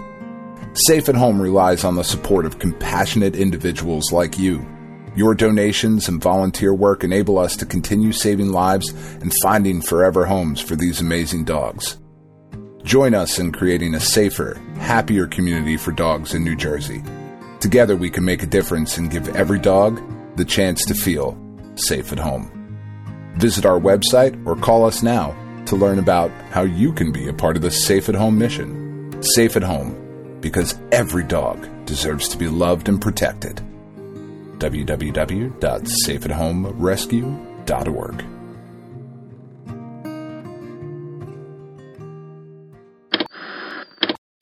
Speaker 5: Safe at Home relies on the support of compassionate individuals like you. Your donations and volunteer work enable us to continue saving lives and finding forever homes for these amazing dogs. Join us in creating a safer, happier community for dogs in New Jersey. Together, we can make a difference and give every dog the chance to feel safe at home. Visit our website or call us now to learn about how you can be a part of the Safe at Home mission. Safe at Home, because every dog deserves to be loved and protected. www.safeathomerescue.org.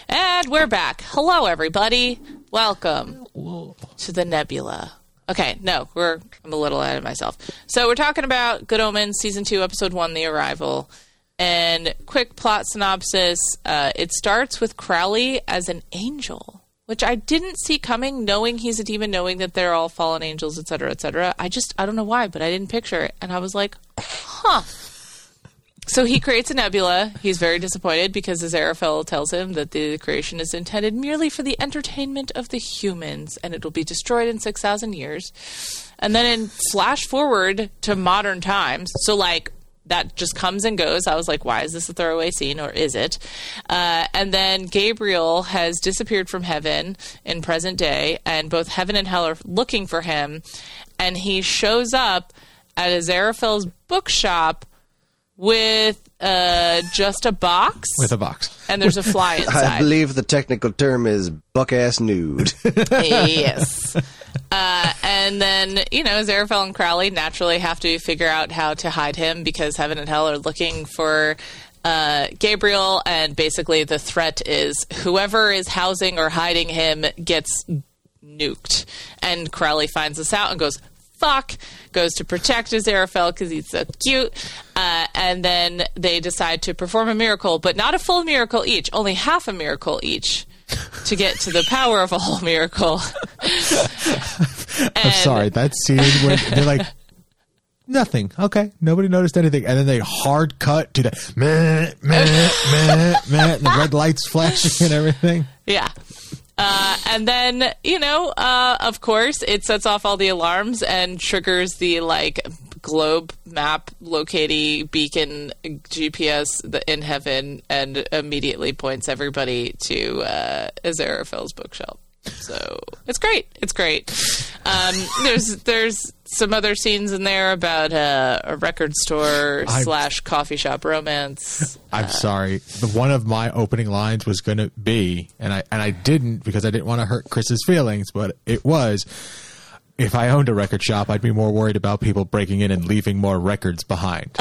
Speaker 1: And we're back. Hello, everybody. Welcome to the Nebula. Okay, no, we're I'm a little ahead of myself. So we're talking about Good Omens, season two, episode one, The Arrival. And quick plot synopsis: uh, It starts with Crowley as an angel, which I didn't see coming, knowing he's a demon, knowing that they're all fallen angels, etc., etc. I just I don't know why, but I didn't picture it, and I was like, huh. So he creates a nebula. He's very disappointed because Aziraphale tells him that the creation is intended merely for the entertainment of the humans and it'll be destroyed in 6,000 years. And then in flash forward to modern times, so like that just comes and goes. I was like, why is this a throwaway scene or is it? Uh, and then Gabriel has disappeared from heaven in present day, and both heaven and hell are looking for him. And he shows up at Aziraphale's bookshop with uh, just a box,
Speaker 4: with a box.
Speaker 1: and there's a fly inside.
Speaker 2: I believe the technical term is buck ass nude.
Speaker 1: yes. Uh, and then, you know, Zarafel and Crowley naturally have to figure out how to hide him because Heaven and Hell are looking for uh, Gabriel. And basically, the threat is whoever is housing or hiding him gets nuked. And Crowley finds this out and goes, fuck, goes to protect Aziraphale because he's so cute. Uh, and then they decide to perform a miracle, but not a full miracle each, only half a miracle each to get to the power of a whole miracle.
Speaker 4: I'm sorry, that scene where they're like, nothing. Okay, nobody noticed anything, and then they hard cut to the meh, meh, meh, meh, and the red lights flashing and everything.
Speaker 1: Yeah. Uh, and then, you know, uh, of course, it sets off all the alarms and triggers the like globe map locating beacon GPS the- in heaven and immediately points everybody to uh, bookshelf. So it's great. It's great. Um, there's there's some other scenes in there about uh, a record store
Speaker 4: I-
Speaker 1: slash coffee shop romance.
Speaker 4: I'm sorry. The one of my opening lines was going to be, and I and I didn't because I didn't want to hurt Kris's feelings, but it was. If I owned a record shop, I'd be more worried about people breaking in and leaving more records behind.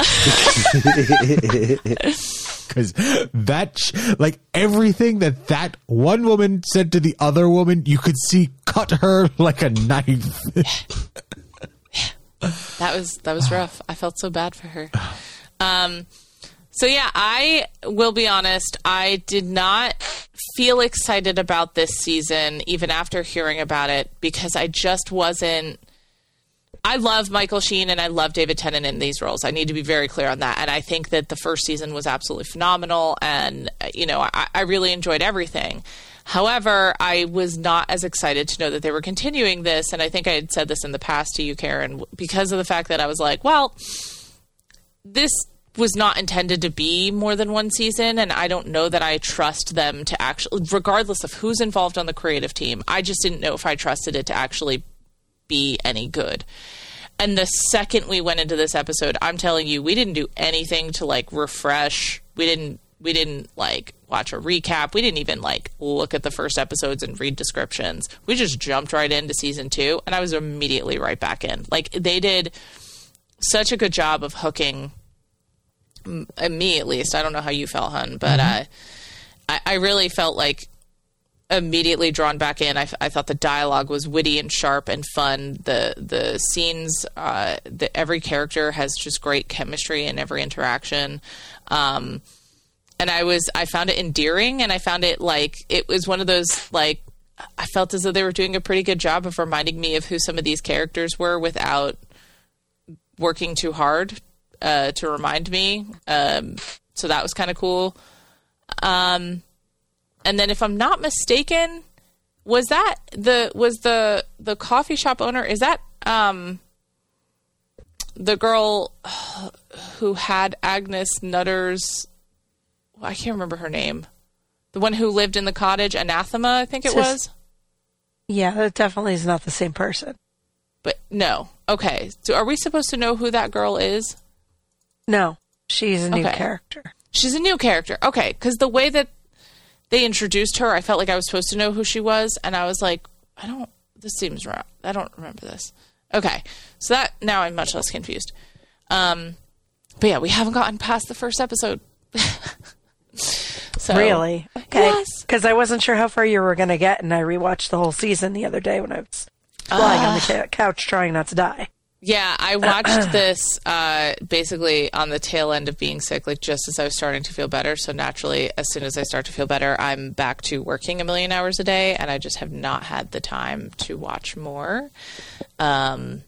Speaker 4: Because that, sh- like everything that that one woman said to the other woman, you could see cut her like a knife.
Speaker 1: That was that was rough. I felt so bad for her. Um, so yeah, I will be honest. I did not feel excited about this season, even after hearing about it, because I just wasn't. I love Michael Sheen and I love David Tennant in these roles. I need to be very clear on that. And I think that the first season was absolutely phenomenal. And, you know, I, I really enjoyed everything. However, I was not as excited to know that they were continuing this. And I think I had said this in the past to you, Karen, because of the fact that I was like, well, this was not intended to be more than one season and i don't know that i trust them to actually regardless of who's involved on the creative team i just didn't know if i trusted it to actually be any good. And the second we went into this episode i'm telling you we didn't do anything to like refresh. We didn't we didn't like watch a recap. We didn't even like look at the first episodes and read descriptions. We just jumped right into season two and i was immediately right back in. Like they did such a good job of hooking me at least. I don't know how you felt, hun, but uh, I, I really felt like immediately drawn back in. I, f- I thought the dialogue was witty and sharp and fun. The the scenes, uh, the, every character has just great chemistry in every interaction. Um, and I was I found it endearing, and I found it like it was one of those like I felt as though they were doing a pretty good job of reminding me of who some of these characters were without working too hard uh, to remind me. Um, so that was kind of cool. Um, and then, if I'm not mistaken, was that the was the the coffee shop owner? Is that um, the girl who had Agnes Nutter's? I can't remember her name. The one who lived in the cottage, Anathema, I think it was.
Speaker 3: Yeah, that definitely is not the same person.
Speaker 1: But no. Okay. So are we supposed to know who that girl is?
Speaker 3: No. She's a new
Speaker 1: Okay.
Speaker 3: character.
Speaker 1: She's a new character. Okay, because the way that they introduced her, I felt like I was supposed to know who she was, and I was like, I don't. This seems wrong. I don't remember this. Okay, so that now I'm much less confused. Um, but yeah, we haven't gotten past the first episode. so
Speaker 3: Really? Okay.
Speaker 1: Yes.
Speaker 3: Because I wasn't sure how far you were going to get, and I rewatched the whole season the other day when I was lying on the couch trying not to die.
Speaker 1: Yeah, I watched this uh, basically on the tail end of being sick, like just as I was starting to feel better. So naturally, as soon as I start to feel better, I'm back to working a million hours a day, and I just have not had the time to watch more. Um,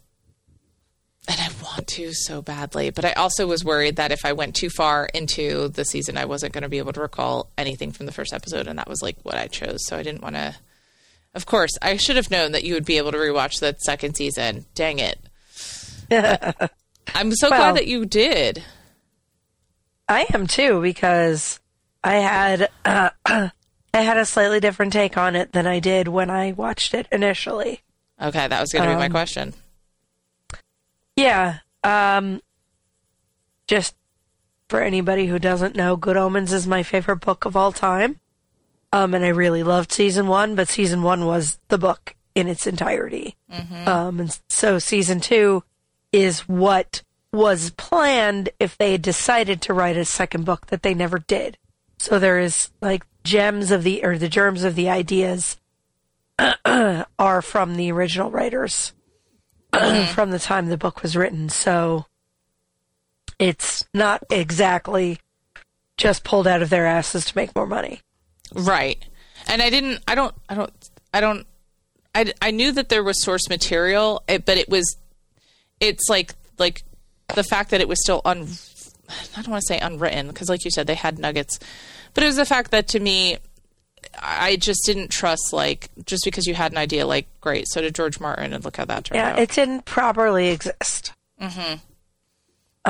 Speaker 1: and I want to so badly, but I also was worried that if I went too far into the season, I wasn't going to be able to recall anything from the first episode, and that was like what I chose. So I didn't want to. Of course, I should have known that you would be able to rewatch the second season. Dang it. I'm so
Speaker 3: Well-
Speaker 1: glad that you did.
Speaker 3: I am too because I had uh, I had a slightly different take on it than I did when I watched it initially.
Speaker 1: Okay, that was going to be my question.
Speaker 3: Yeah. Um just for anybody who doesn't know, Good Omens is my favorite book of all time. Um and I really loved season 1, but season 1 was the book in its entirety. Um and so season 2 is what was planned if they had decided to write a second book that they never did. So there is like gems of the or the germs of the ideas are from the original writers from the time the book was written. So it's not exactly just pulled out of their asses to make more money.
Speaker 1: Right. And I didn't, I don't, I don't, I don't, I, I knew that there was source material, but it was, it's like, like the fact that it was still un, I don't want to say unwritten, because like you said, they had nuggets, but it was the fact that to me, I just didn't trust, like, just because you had an idea, like, great, so did George Martin, and look how that turned
Speaker 3: Yeah,
Speaker 1: out.
Speaker 3: Yeah, it didn't properly exist. Mm-hmm.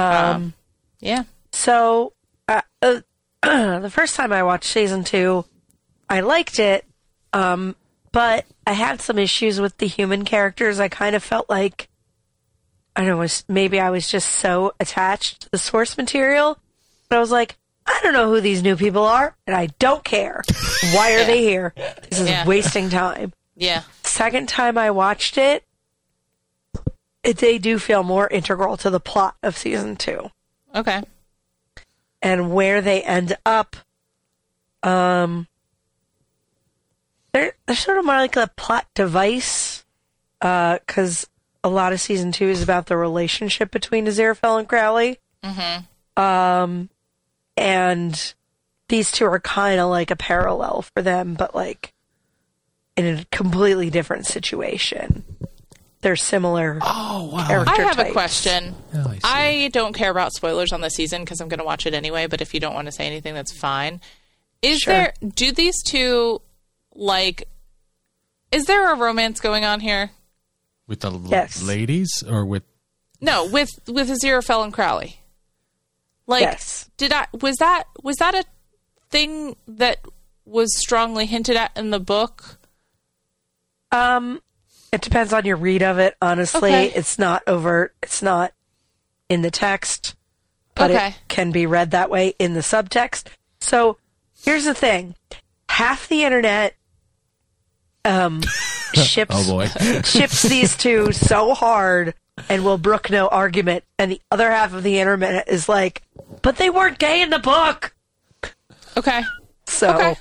Speaker 1: Um Yeah.
Speaker 3: So uh, uh, the first time I watched season two, I liked it, um, but I had some issues with the human characters. I kind of felt like I don't know, was maybe I was just so attached to the source material, but I was like, I don't know who these new people are, and I don't care. Why are they here? This is
Speaker 1: Yeah.
Speaker 3: wasting time.
Speaker 1: Yeah.
Speaker 3: Second time I watched it, it, they do feel more integral to the plot of season two
Speaker 1: Okay.
Speaker 3: and where they end up. Um, they're they're sort of more like a plot device, uh, because a lot of season two is about the relationship between Aziraphale and Crowley. Mm-hmm. Um, and these two are kind of like a parallel for them, but like in a completely different situation. They're similar.
Speaker 4: Oh wow!
Speaker 3: character
Speaker 1: I have a question.
Speaker 4: Oh, I.
Speaker 1: I don't care about spoilers on the season because I'm going to watch it anyway. But if you don't want to say anything, that's fine. Is
Speaker 3: Sure.
Speaker 1: there? Do these two like? Is there a romance going on here?
Speaker 4: With the l- ladies or with
Speaker 1: No, with with Aziraphale and Crowley. Like,
Speaker 3: Yes.
Speaker 1: did I was that was that a thing that was strongly hinted at in the book?
Speaker 3: Um, it depends on your read of it. Honestly,
Speaker 1: Okay.
Speaker 3: it's not overt. It's not in the text, but
Speaker 1: Okay.
Speaker 3: it can be read that way in the subtext. So here's the thing: half the internet um ships
Speaker 4: oh boy
Speaker 3: ships these two so hard and will brook no argument, and the other half of the internet is like, but they weren't gay in the book.
Speaker 1: Okay.
Speaker 3: So,
Speaker 1: Okay.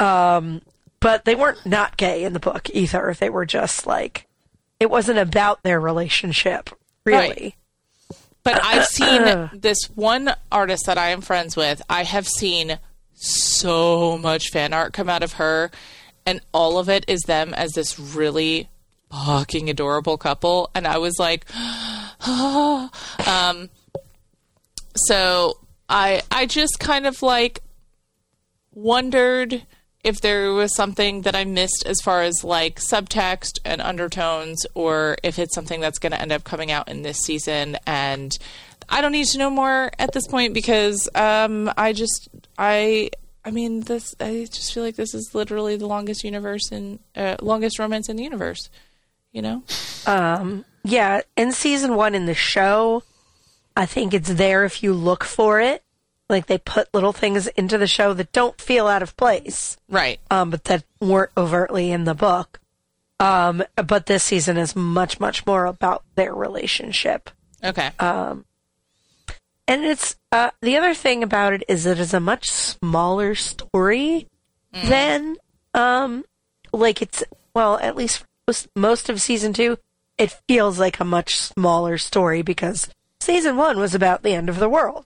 Speaker 3: um, but they weren't not gay in the book either. They were just like, it wasn't about their relationship, really.
Speaker 1: Right. But I've seen this one artist that I am friends with. I have seen so much fan art come out of her, and all of it is them as this really fucking adorable couple. And I was like, um, so I I just kind of like wondered if there was something that I missed as far as like subtext and undertones, or if it's something that's going to end up coming out in this season. And I don't need to know more at this point because um, I just I I mean this I just feel like this is literally the longest universe in uh, longest romance in the universe. You know?
Speaker 3: Yeah, in season one in the show, I think it's there if you look for it. Like they put little things into the show that don't feel out of place,
Speaker 1: Right.
Speaker 3: um, but that weren't overtly in the book. Um, but this season is much, much more about their relationship.
Speaker 1: Okay.
Speaker 3: And it's uh, the other thing about it is it is a much smaller story than um, like it's well at least most, most of season two. It feels like a much smaller story because season one was about the end of the world,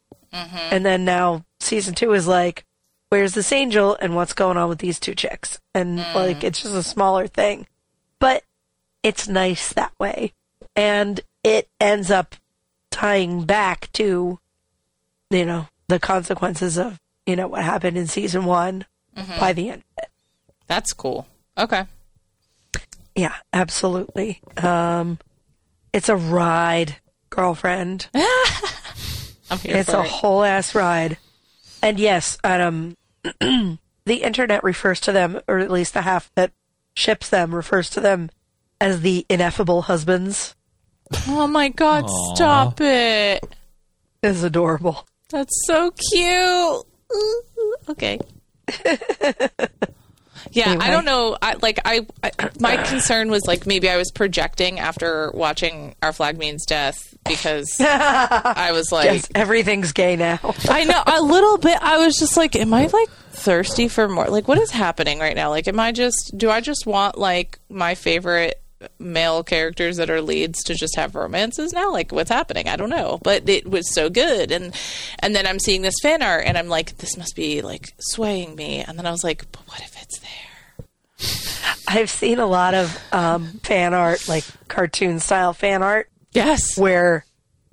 Speaker 3: and then now season two is like where's this angel and what's going on with these two chicks, and like it's just a smaller thing, but it's nice that way, and it ends up tying back to you know the consequences of you know what happened in season one by the end of it
Speaker 1: That's cool. Okay.
Speaker 3: yeah absolutely um it's a ride girlfriend
Speaker 1: I'm here
Speaker 3: it's
Speaker 1: for
Speaker 3: a
Speaker 1: it.
Speaker 3: whole ass ride and yes um the internet refers to them or at least the half that ships them refers to them as the ineffable husbands
Speaker 1: Oh my god, stop it. it.
Speaker 3: is adorable
Speaker 1: That's so cute. Okay. yeah,
Speaker 3: Anyway.
Speaker 1: I don't know. I like I, I my concern was like maybe I was projecting after watching Our Flag Means Death because I was like
Speaker 3: yes everything's gay now
Speaker 1: I know a little bit. I was just like, am I like thirsty for more? Like, what is happening right now? Like, am I just do I just want like my favorite male characters that are leads to just have romances now? Like, what's happening? I don't know. But it was so good, and and then I'm seeing this fan art, and I'm like, this must be like swaying me. And then I was like, but what if it's there?
Speaker 3: I've seen a lot of um, fan art, like cartoon style fan art,
Speaker 1: Yes.
Speaker 3: where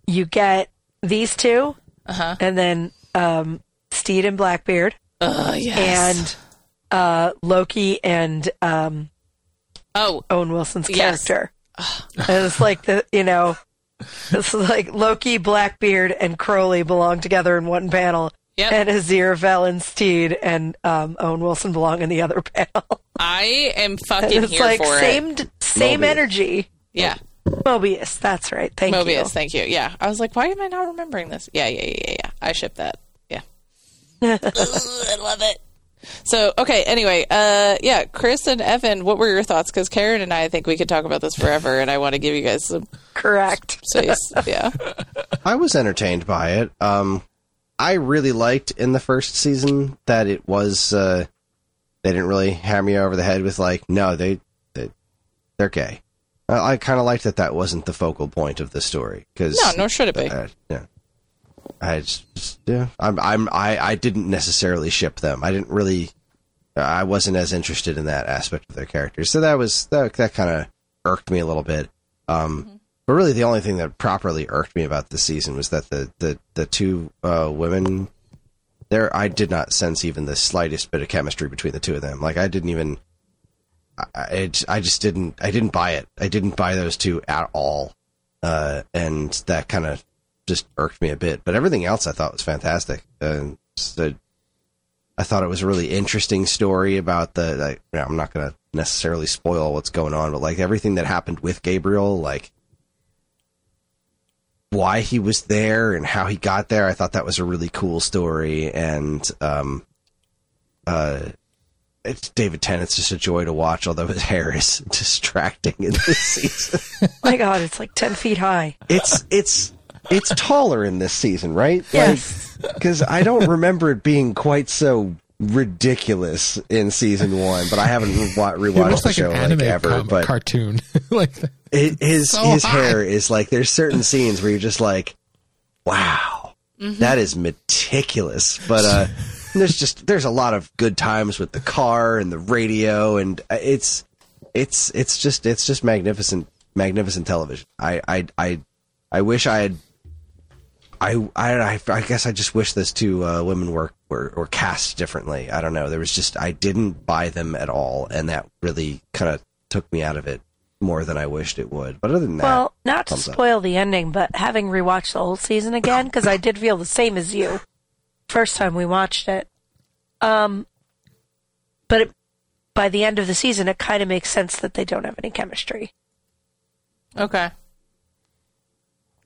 Speaker 3: you get these 2
Speaker 1: Uh-huh.
Speaker 3: and then um, Stede and Blackbeard,
Speaker 1: Uh, yes.
Speaker 3: and uh, Loki and um,
Speaker 1: oh,
Speaker 3: Owen Wilson's
Speaker 1: Yes.
Speaker 3: character. and it's like the you know, it's like Loki, Blackbeard, and Crowley belong together in one panel.
Speaker 1: Yep.
Speaker 3: And Aziraphale and Stede and um, Owen Wilson belong in the other panel.
Speaker 1: I am
Speaker 3: And
Speaker 1: fucking
Speaker 3: it's
Speaker 1: here
Speaker 3: like
Speaker 1: for
Speaker 3: same
Speaker 1: it.
Speaker 3: same
Speaker 2: Mobius.
Speaker 3: energy.
Speaker 1: Yeah.
Speaker 3: Mobius, that's right. Thank
Speaker 1: Mobius,
Speaker 3: you. Mobius.
Speaker 1: Thank you. Yeah, I was like, why am I not remembering this? Yeah, yeah, yeah, yeah. yeah. I ship that. Yeah, Ugh, I love it. So okay. Anyway, uh, yeah, Kris and Evan, what were your thoughts? Because Karen and I, I think we could talk about this forever, and I want to give you guys some
Speaker 3: Correct.
Speaker 1: space. yeah.
Speaker 2: I was entertained by it. Um, I really liked in the first season that it was. Uh, they didn't really hammer you over the head with like, no, they, they they're gay. I, I kind of liked that that wasn't the focal point of the story because
Speaker 1: No, nor should it be.
Speaker 2: uh, yeah. I just, yeah, I'm, I'm, I, I didn't necessarily ship them. I didn't really, I wasn't as interested in that aspect of their characters. So that was, that, that kind of irked me a little bit. Um, but really the only thing that properly irked me about this season was that the, the, the two, uh, women there, I did not sense even the slightest bit of chemistry between the two of them. Like I didn't even, I, I, I just didn't, I didn't buy it. I didn't buy those two at all. Uh, and that kind of just irked me a bit. But everything else I thought was fantastic. And so I thought it was a really interesting story about the. Like, you know, I'm not going to necessarily spoil what's going on, but like everything that happened with Gabriel, like why he was there and how he got there. I thought that was a really cool story. And um, uh, it's David Tennant's just a joy to watch, although his hair is distracting in this season.
Speaker 3: My God, it's like ten feet high.
Speaker 2: it's it's it's taller in this season, right?
Speaker 3: Yes.
Speaker 2: Because I don't remember it being quite so ridiculous in season one, but I haven't re-
Speaker 4: It
Speaker 2: rewatched
Speaker 4: looks
Speaker 2: the
Speaker 4: like
Speaker 2: show
Speaker 4: an anime
Speaker 2: like ever.
Speaker 4: com-
Speaker 2: but
Speaker 4: cartoon. like
Speaker 2: it, his
Speaker 4: so
Speaker 2: his
Speaker 4: high.
Speaker 2: hair is like there's certain scenes where you're just like, wow,
Speaker 4: Mm-hmm.
Speaker 2: that is meticulous. But uh, there's just there's a lot of good times with the car and the radio, and uh, it's it's it's just it's just magnificent magnificent television. I I I, I wish I had. I, I, I guess I just wish those two uh, women were, were were cast differently. I don't know. There was just I didn't buy them at all, and that really kind of took me out of it more than I wished it would. But other than that,
Speaker 3: Well, not to
Speaker 2: thumbs up.
Speaker 3: spoil the ending, but having rewatched the whole season again, because I did feel the same as you first time we watched it. Um, but it, by the end of the season, it kind of makes sense that they don't have any chemistry.
Speaker 1: Okay.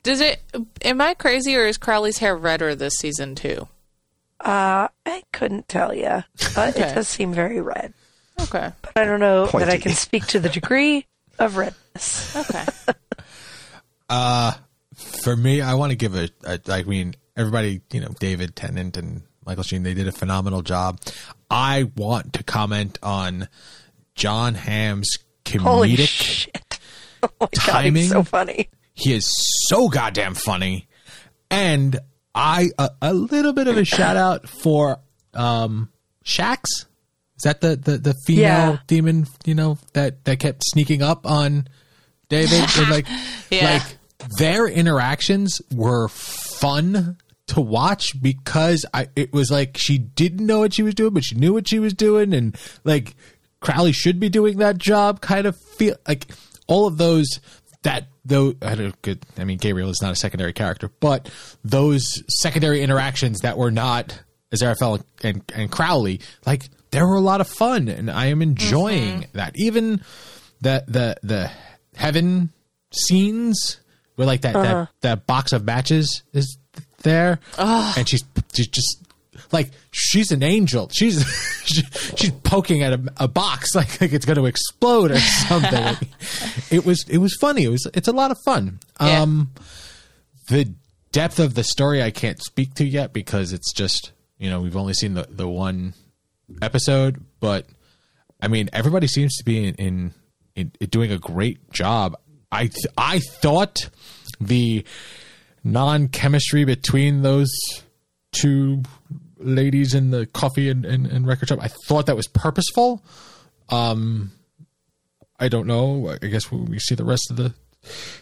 Speaker 1: Does it? Am I crazy, or is Crowley's hair redder this season too?
Speaker 3: Uh, I couldn't tell you. Uh,
Speaker 1: Okay.
Speaker 3: It does seem very red,
Speaker 1: Okay.
Speaker 3: but I don't know that I can speak to the degree of redness.
Speaker 1: Okay.
Speaker 4: For me, I want to give a, a. I mean, everybody, you know, David Tennant and Michael Sheen, they did a phenomenal job. I want to comment on John Hamm's
Speaker 3: Holy
Speaker 4: comedic.
Speaker 3: shit! Oh my god,
Speaker 4: timing.
Speaker 3: he's so funny.
Speaker 4: He is so goddamn funny, and I a, a little bit of a shout out for um Shax. Is that the the, the female
Speaker 3: Yeah.
Speaker 4: demon? You know that that kept sneaking up on David. and like
Speaker 1: Yeah.
Speaker 4: like their interactions were fun to watch because I it was like she didn't know what she was doing, but she knew what she was doing, and like Crowley should be doing that job. Kind of feel like all of those that though I don't good. I mean, Gabriel is not a secondary character, but those secondary interactions that were not Aziraphale and and Crowley, like there were a lot of fun, and I am enjoying mm-hmm. that. Even the the the heaven scenes where like that that, uh-huh. that box of matches is there, and she's she's just like she's an angel. She's she, she's poking at a, a box like, like it's going to explode or something. it was it was funny. It was it's a lot of fun.
Speaker 1: Yeah.
Speaker 4: Um, the depth of the story I can't speak to yet because it's just you know we've only seen the the one episode, but I mean everybody seems to be in, in, in, doing a great job. I th- I thought the non chemistry between those two ladies in the coffee and, and, and record shop. I thought that was purposeful. Um, I don't know. I guess when we see the rest of the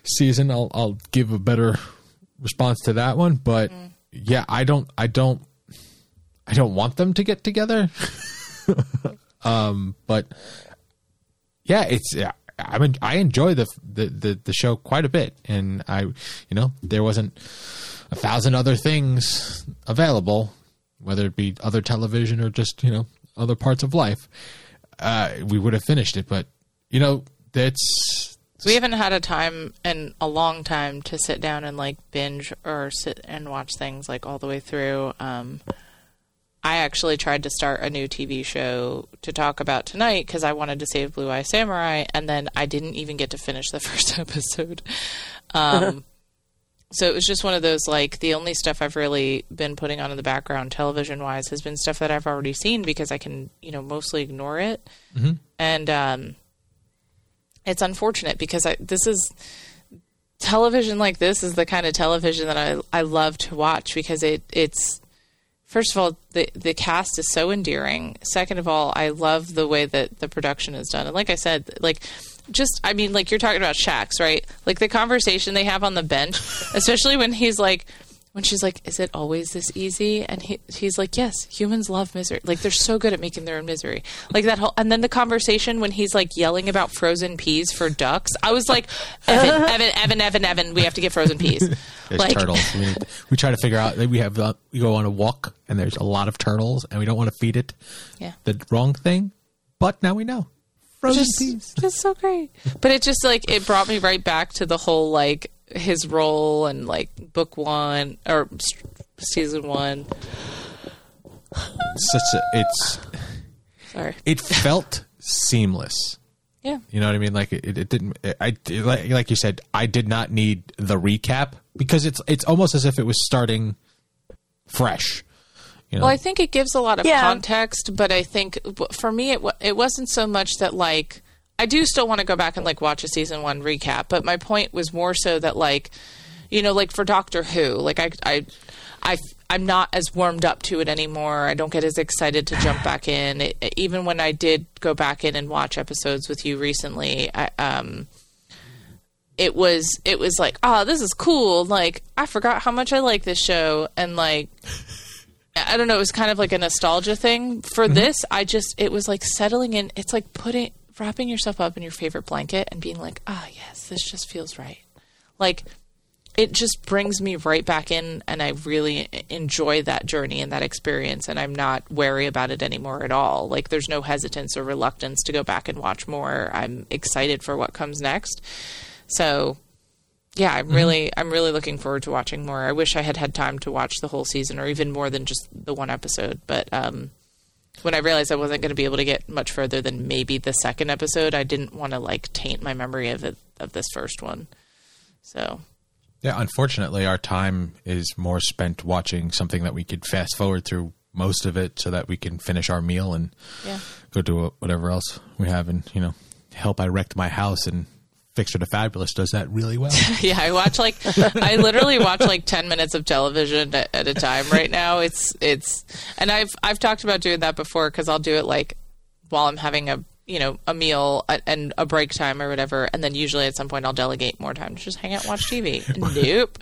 Speaker 4: season, I'll I'll give a better response to that one. But yeah, I don't I don't I don't want them to get together. um, but yeah, it's yeah, I mean I enjoy the, the the the show quite a bit, and I you know there wasn't a thousand other things available, whether it be other television or just you know other parts of life. Uh, we would have finished it, but you know that's
Speaker 1: we haven't had a time in a long time to sit down and like binge or sit and watch things like all the way through. Um, I actually tried to start a new TV show to talk about tonight because I wanted to save Blue Eye Samurai, and then I didn't even get to finish the first episode. Um, so it was just one of those like the only stuff I've really been putting on in the background television wise has been stuff that I've already seen because I can you know mostly ignore it, and um, it's unfortunate because I, this is television like this is the kind of television that I I love to watch because it it's first of all the the cast is so endearing. Second of all, I love the way that the production is done. And like I said, like just I mean like you're talking about Shax, right? Like the conversation they have on the bench, especially when he's like when she's like, "Is it always this easy?" and he he's like, "Yes, humans love misery. Like they're so good at making their own misery." Like that whole and then the conversation when he's like yelling about frozen peas for ducks. I was like, "Evan, Evan, Evan, Evan, Evan, we have to get frozen peas."
Speaker 4: There's
Speaker 1: like
Speaker 4: turtles. We, we try to figure out that we have uh, we go on a walk and there's a lot of turtles and we don't want to feed it
Speaker 1: Yeah.
Speaker 4: the wrong thing, but now we know. Frozen
Speaker 1: just,
Speaker 4: peas.
Speaker 1: just so great. But it just like it brought me right back to the whole like his role and like book one or season one.
Speaker 4: Such a, it's
Speaker 1: Sorry.
Speaker 4: it felt seamless.
Speaker 1: Yeah.
Speaker 4: You know what I mean? Like it, it didn't. I like, like you said, I did not need the recap because it's it's almost as if it was starting fresh. You know,
Speaker 1: Well, I think it gives a lot of
Speaker 3: Yeah.
Speaker 1: context, but I think for me, it it wasn't so much that like I do still want to go back and like watch a season one recap, but my point was more so that like you know, like for Doctor Who, like I I I I'm not as warmed up to it anymore. I don't get as excited to jump back in. It, even when I did go back in and watch episodes with you recently, I, um, it was it was like, oh, this is cool. Like I forgot how much I like this show, and like I don't know, it was kind of like a nostalgia thing. For this, I just it was like settling in. It's like putting wrapping yourself up in your favorite blanket and being like, ah, yes, this just feels right. Like it just brings me right back in, and I really enjoy that journey and that experience, and I'm not wary about it anymore at all. Like there's no hesitance or reluctance to go back and watch more. I'm excited for what comes next. So yeah, I'm really I'm really looking forward to watching more. I wish I had had time to watch the whole season or even more than just the one episode. But um, when I realized I wasn't going to be able to get much further than maybe the second episode, I didn't want to like taint my memory of it of this first one. So
Speaker 4: Yeah, unfortunately, our time is more spent watching something that we could fast forward through most of it so that we can finish our meal and
Speaker 1: yeah,
Speaker 4: go do whatever else we have. And, you know, help I wrecked my house and Fixer the Fabulous does that really well.
Speaker 1: yeah. I watch like I literally watch like ten minutes of television at, at a time right now. It's it's and I've I've talked about doing that before because I'll do it like while I'm having a you know a meal a- and a break time or whatever, and then usually at some point I'll delegate more time to just hang out and watch TV. nope.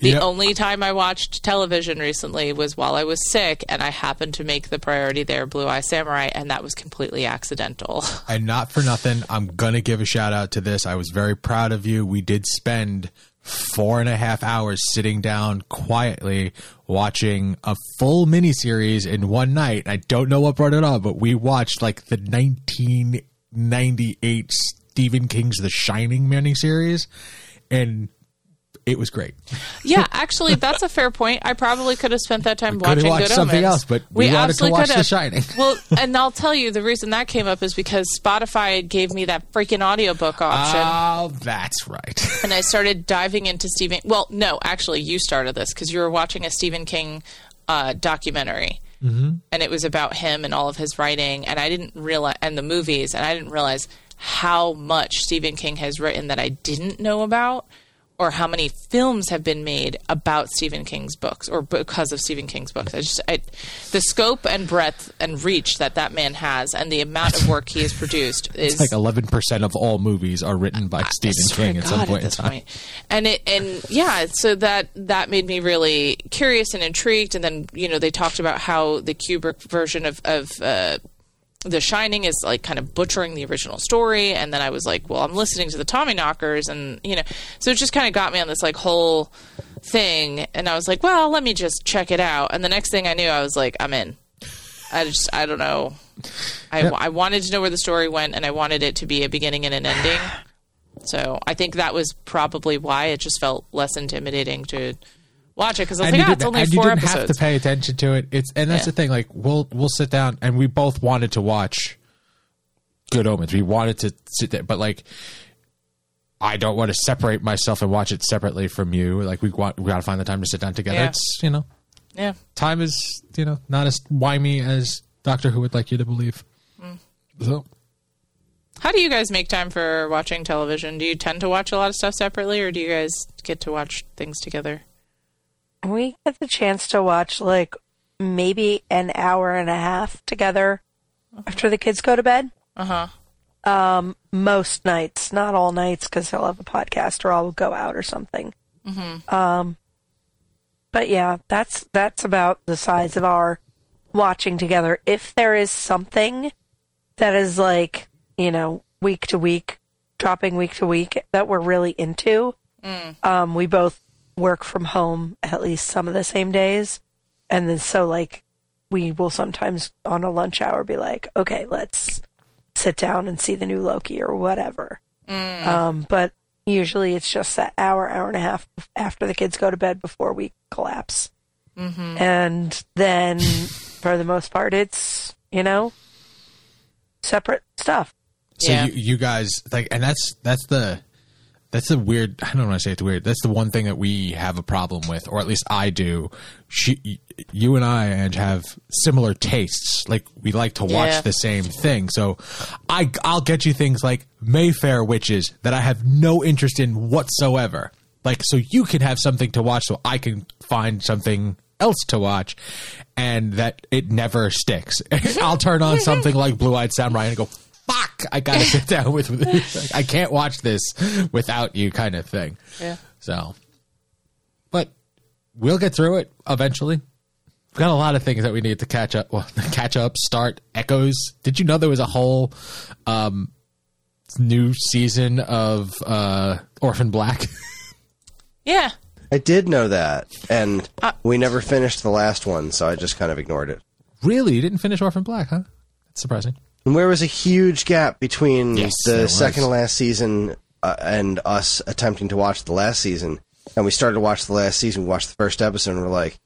Speaker 1: The
Speaker 4: Yep.
Speaker 1: only time I watched television recently was while I was sick, and I happened to make the priority there Blue Eye Samurai, and that was completely accidental.
Speaker 4: and not for nothing, I'm going to give a shout out to this. I was very proud of you. We did spend four and a half hours sitting down quietly watching a full miniseries in one night. I don't know what brought it on, but we watched like the 1998 Stephen King's The Shining miniseries, and it was great.
Speaker 1: Yeah, actually, that's a fair point. I probably could have spent that time
Speaker 4: We
Speaker 1: watching
Speaker 4: watched
Speaker 1: Good
Speaker 4: something
Speaker 1: Omens.
Speaker 4: else, but we wanted to
Speaker 1: absolutely
Speaker 4: watch
Speaker 1: could
Speaker 4: The. Shining.
Speaker 1: well, and I'll tell you the reason that came up is because Spotify gave me that freaking audiobook option.
Speaker 4: Oh, that's right.
Speaker 1: and I started diving into Stephen. Well, no, actually, you started this because you were watching a Stephen King uh, documentary, mm-hmm. and it was about him and all of his writing. And I didn't realize, and the movies, and I didn't realize how much Stephen King has written that I didn't know about, or how many films have been made about Stephen King's books, or because of Stephen King's books. I just, I, the scope and breadth and reach that that man has, and the amount of work he has produced is
Speaker 4: Like 11% of all movies are written by Stephen
Speaker 1: I swear
Speaker 4: King at some point in
Speaker 1: this
Speaker 4: time.
Speaker 1: point. And it and yeah, so that that made me really curious and intrigued. And then you know they talked about how the Kubrick version of of uh, The Shining is like kind of butchering the original story. And then I was like, well, I'm listening to the Tommyknockers, and you know, so it just kind of got me on this like whole thing. And I was like, well, let me just check it out. And the next thing I knew, I was like, I'm in. I just I don't know. I,
Speaker 4: Yep.
Speaker 1: I wanted to know where the story went, and I wanted it to be a beginning and an ending. So I think that was probably why it just felt less intimidating to watch it because I was
Speaker 4: and
Speaker 1: like, ah, it's only
Speaker 4: and you didn't have to pay attention to it. It's and that's
Speaker 1: Yeah.
Speaker 4: the thing. Like we'll we'll sit down and we both wanted to watch Good Omens. We wanted to sit there, but like I don't want to separate myself and watch it separately from you. Like we want we got to find the time to sit down together.
Speaker 1: Yeah.
Speaker 4: It's you know
Speaker 1: yeah,
Speaker 4: time is you know not as whimy as Doctor Who would like you to believe.
Speaker 1: Mm.
Speaker 4: So
Speaker 1: how do you guys make time for watching television? Do you tend to watch a lot of stuff separately, or do you guys get to watch things together?
Speaker 3: We get the chance to watch like maybe an hour and a half together after the kids go to bed.
Speaker 1: Uh huh.
Speaker 3: Most nights, not all nights, because he'll have a podcast or I'll go out or something. Um, but yeah, that's that's about the size of our watching together. If there is something that is like you know week to week, dropping week to week that we're really into, um, we both work from home at least some of the same days, and then so like we will sometimes on a lunch hour be like, okay, let's sit down and see the new Loki or whatever. Um, but usually it's just that hour, hour and a half after the kids go to bed before we collapse. And then for the most part, it's, you know, separate stuff.
Speaker 4: So
Speaker 1: Yeah.
Speaker 4: you, you guys like, and that's that's the that's the weird. I don't want to say it's weird. That's the one thing that we have a problem with, or at least I do. She, you and I, and have similar tastes. Like we like to watch
Speaker 1: Yeah.
Speaker 4: the same thing. So I I'll get you things like Mayfair Witches that I have no interest in whatsoever. Like so you can have something to watch, so I can find something else to watch, and that it never sticks. I'll turn on something like Blue Eyed Samurai and go, "Fuck, I gotta sit down with. with I can't watch this without you," kind of thing.
Speaker 1: Yeah.
Speaker 4: So, but we'll get through it eventually. We've got a lot of things that we need to catch up. Well, catch up, start echoes. Did you know there was a whole um, new season of uh, Orphan Black?
Speaker 1: Yeah.
Speaker 2: I did know that, and
Speaker 1: Uh,
Speaker 2: we never finished the last one, so I just kind of ignored it.
Speaker 4: really, you didn't finish Orphan Black, huh? That's surprising.
Speaker 2: And there was a huge gap between
Speaker 4: Yes,
Speaker 2: the second to last season uh, and us attempting to watch the last season, and we started to watch the last season. We watched the first episode, and we're like,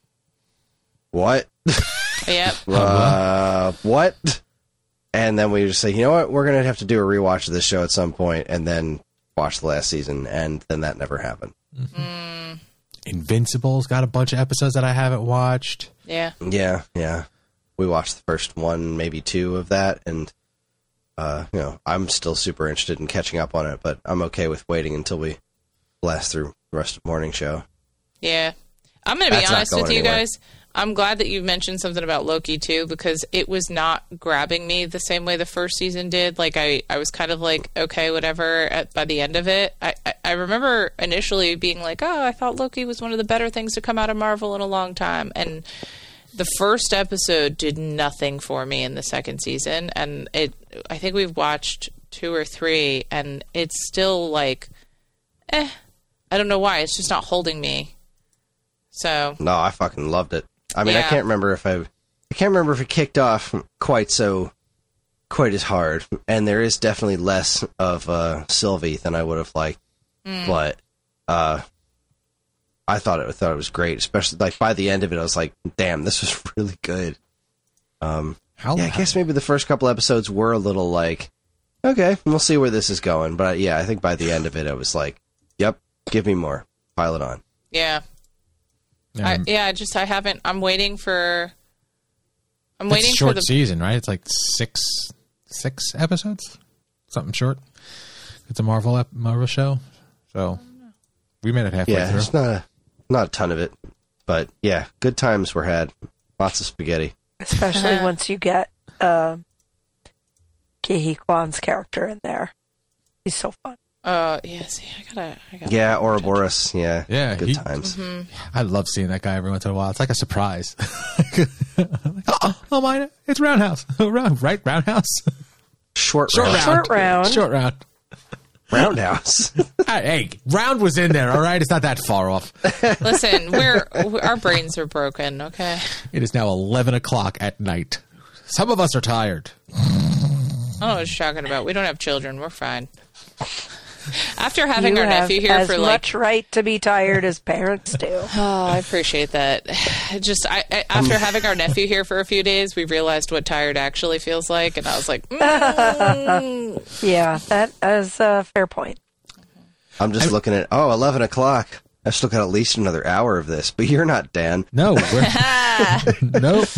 Speaker 2: "What?
Speaker 1: Yep.
Speaker 2: uh, what?" And then we just say, "You know what? We're gonna have to do a rewatch of this show at some point, and then watch the last season." And then that never happened.
Speaker 4: Invincible's got a bunch of episodes that I haven't watched.
Speaker 1: Yeah.
Speaker 2: Yeah, yeah. We watched the first one, maybe two of that, and uh, you know, I'm still super interested in catching up on it, but I'm okay with waiting until we blast through the rest of the morning show.
Speaker 1: Yeah. I'm going to be
Speaker 2: That's
Speaker 1: honest with you
Speaker 2: anywhere.
Speaker 1: guys. I'm glad that you mentioned something about Loki too because it was not grabbing me the same way the first season did. Like I, I was kind of like okay, whatever. At by the end of it, I, I, I remember initially being like, oh, I thought Loki was one of the better things to come out of Marvel in a long time, and the first episode did nothing for me in the second season, and it. I think we've watched two or three, and it's still like, eh. I don't know why. It's just not holding me. So
Speaker 2: No, I fucking loved it. I mean, I can't remember if I, I can't remember if it kicked off quite so, quite as hard, and there is definitely less of uh, Sylvie than I would have liked, but uh, I thought it thought it was great, especially like by the end of it, I was like, damn, this was really good. Um,
Speaker 4: How,
Speaker 2: yeah, I guess maybe the first couple episodes were a little like, okay, we'll see where this is going. But yeah, I think by the end of it, I was like, yep, give me more, pile it on.
Speaker 1: yeah, I,
Speaker 4: Um,
Speaker 1: yeah. Just I haven't. I'm waiting for. I'm
Speaker 4: it's
Speaker 1: waiting
Speaker 4: a short
Speaker 1: for the.
Speaker 4: season, right? It's like six six episodes, something short. It's a Marvel ep- Marvel show, so we made it halfway
Speaker 2: Yeah,
Speaker 4: through.
Speaker 2: it's not a not a ton of it, but yeah, good times were had. Lots of spaghetti.
Speaker 3: especially once you get uh, Ke Huy Quan's character in there. He's so fun.
Speaker 1: Uh, yeah. See, I gotta. I gotta
Speaker 2: Yeah, Ouroboros. Yeah,
Speaker 4: Yeah,
Speaker 2: good
Speaker 4: he-
Speaker 2: times.
Speaker 4: I love seeing that guy every once in a while. It's like a surprise. oh, oh, mine, it's Roundhouse, Round, right? Roundhouse,
Speaker 2: Short,
Speaker 4: short
Speaker 2: round.
Speaker 4: round,
Speaker 3: Short round.
Speaker 4: short round.
Speaker 2: Roundhouse.
Speaker 4: hey, round was in there. All right, it's not that far off.
Speaker 1: Listen, we're our brains are broken. Okay.
Speaker 4: It is now eleven o'clock at night. Some of us are tired.
Speaker 1: Oh, I don't know what you're talking about. We don't have children. We're fine. After having
Speaker 3: you
Speaker 1: our
Speaker 3: have
Speaker 1: nephew here
Speaker 3: as
Speaker 1: for like
Speaker 3: much right to be tired as parents do.
Speaker 1: Oh, I appreciate that. Just I, I, after having our nephew here for a few days, we realized what tired actually feels like, and I was like, mm.
Speaker 3: yeah, that is a fair point.
Speaker 2: I'm just looking at oh, 11 o'clock. I still got at least another hour of this, but you're not Dan.
Speaker 4: No, we're, nope.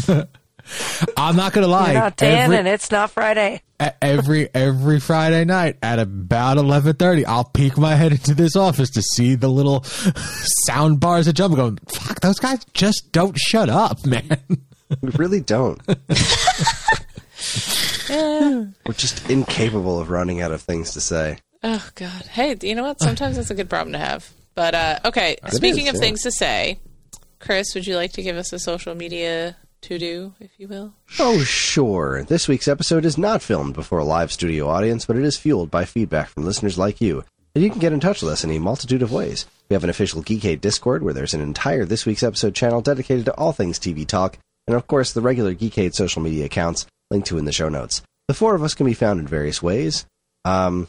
Speaker 4: I'm not gonna lie.
Speaker 3: You're not Dan,
Speaker 4: every,
Speaker 3: and it's not Friday.
Speaker 4: every every Friday night at about eleven thirty, I'll peek my head into this office to see the little sound bars that jump. Going, fuck, those guys just don't shut up, man.
Speaker 2: We really don't. We're just incapable of running out of things to say.
Speaker 1: oh god. Hey, you know what? Sometimes that's a good problem to have. But uh, okay. Speaking
Speaker 2: is,
Speaker 1: of
Speaker 2: yeah.
Speaker 1: things to say, Kris, would you like to give us a social media to do, if you will?
Speaker 2: Oh, sure. This week's episode is not filmed before a live studio audience, but it is fueled by feedback from listeners like you. And you can get in touch with us in a multitude of ways. We have an official Geekade Discord where there's an entire This Week's Episode channel dedicated to all things TV talk, and of course the regular Geekade social media accounts linked to in the show notes. The four of us can be found in various ways. Um,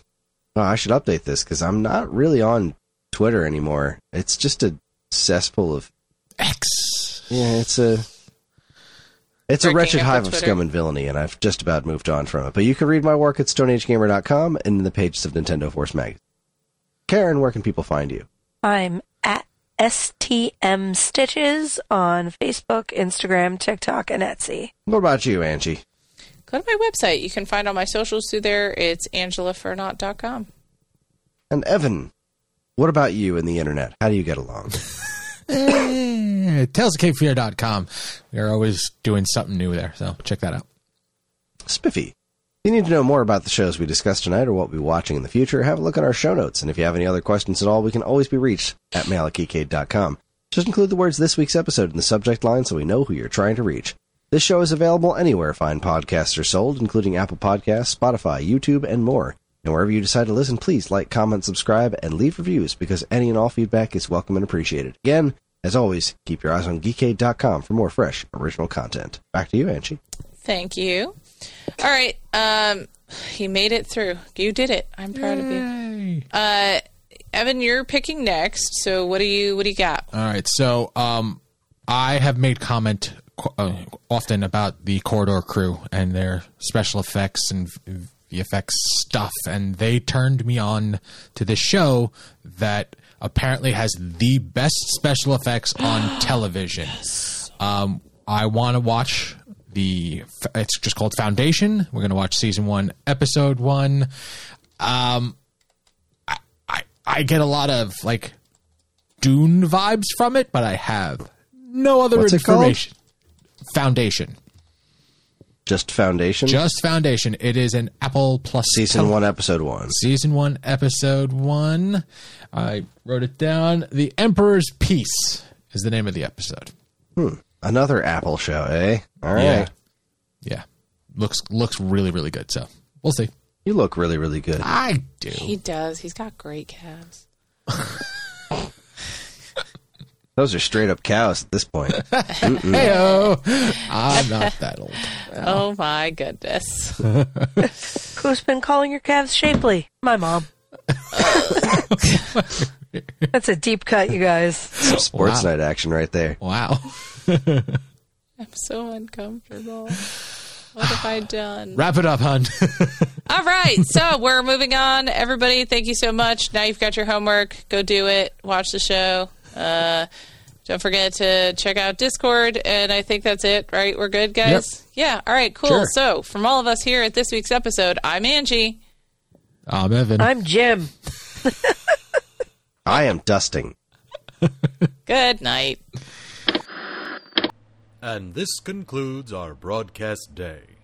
Speaker 2: well, I should update this because I'm not really on Twitter anymore. It's just a cesspool of
Speaker 4: X.
Speaker 2: yeah, it's a it's a wretched hive of scum and villainy, and I've just about moved on from it. But you can read my work at StoneAgeGamer.com and in the pages of Nintendo Force magazine. Karen, where can people find you?
Speaker 3: I'm at STM Stitches on Facebook, Instagram, TikTok, and Etsy.
Speaker 2: What about you, Angie?
Speaker 1: Go to my website. You can find all my socials through there. It's angelafernot.com.
Speaker 2: And Evan, what about you and the internet? How do you get along?
Speaker 4: Eh, TalesOfCapeFear.com. We are always doing something new there, so check that out.
Speaker 2: Spiffy. If you need to know more about the shows we discussed tonight or what we'll be watching in the future, have a look at our show notes. And if you have any other questions at all, we can always be reached at mail. Just include the words this week's episode in the subject line so we know who you're trying to reach. This show is available anywhere fine podcasts are sold, including Apple Podcasts, Spotify, YouTube, and more. And wherever you decide to listen, please like, comment, subscribe, and leave reviews because any and all feedback is welcome and appreciated. Again, as always, keep your eyes on geekade.com for more fresh, original content. Back to you, Angie.
Speaker 1: Thank you. All right. Um, he made it through. You did it. I'm proud of you.
Speaker 4: Yay!
Speaker 1: Uh, Evan, you're picking next. So what do you what do you got?
Speaker 4: All right, so um, I have made comment uh, often about the Corridor Crew and their special effects and v- VFX stuff, and they turned me on to this show that apparently has the best special effects on television. Um, I want to watch the. It's just called Foundation. We're going to watch season one, episode one. Um, I, I I get a lot of like Dune vibes from it, but I have no other
Speaker 2: What's it
Speaker 4: information. Foundation,
Speaker 2: Just Foundation.
Speaker 4: just Foundation. It is an Apple Plus
Speaker 2: season
Speaker 4: tele-
Speaker 2: one, episode one.
Speaker 4: season one, episode one. I wrote it down. The Emperor's Peace is the name of the episode. Hmm.
Speaker 2: Another Apple show, eh? All right.
Speaker 4: Yeah, yeah. Looks looks really really good. So we'll see.
Speaker 2: You look really, really good.
Speaker 4: I do.
Speaker 1: He does. He's got great calves.
Speaker 2: Those are straight up cows at this point.
Speaker 4: Heyo, I'm not that old.
Speaker 1: Oh my goodness.
Speaker 3: Who's been calling your calves shapely? My mom. That's a deep cut, you guys.
Speaker 2: Some sports
Speaker 4: Wow.
Speaker 2: night action right there.
Speaker 4: Wow.
Speaker 1: I'm so uncomfortable. What have I done?
Speaker 4: Wrap it up, hun.
Speaker 1: All right, so we're moving on. Everybody, thank you so much. Now you've got your homework. Go do it. Watch the show. Uh, don't forget to check out Discord. And I think that's it, right? We're good, guys? Yeah. All right, cool.
Speaker 4: Sure.
Speaker 1: So, from all of us here at this week's episode, I'm Angie.
Speaker 4: I'm Evan.
Speaker 3: I'm Jim.
Speaker 2: I am dusting.
Speaker 1: Good night.
Speaker 6: And this concludes our broadcast day.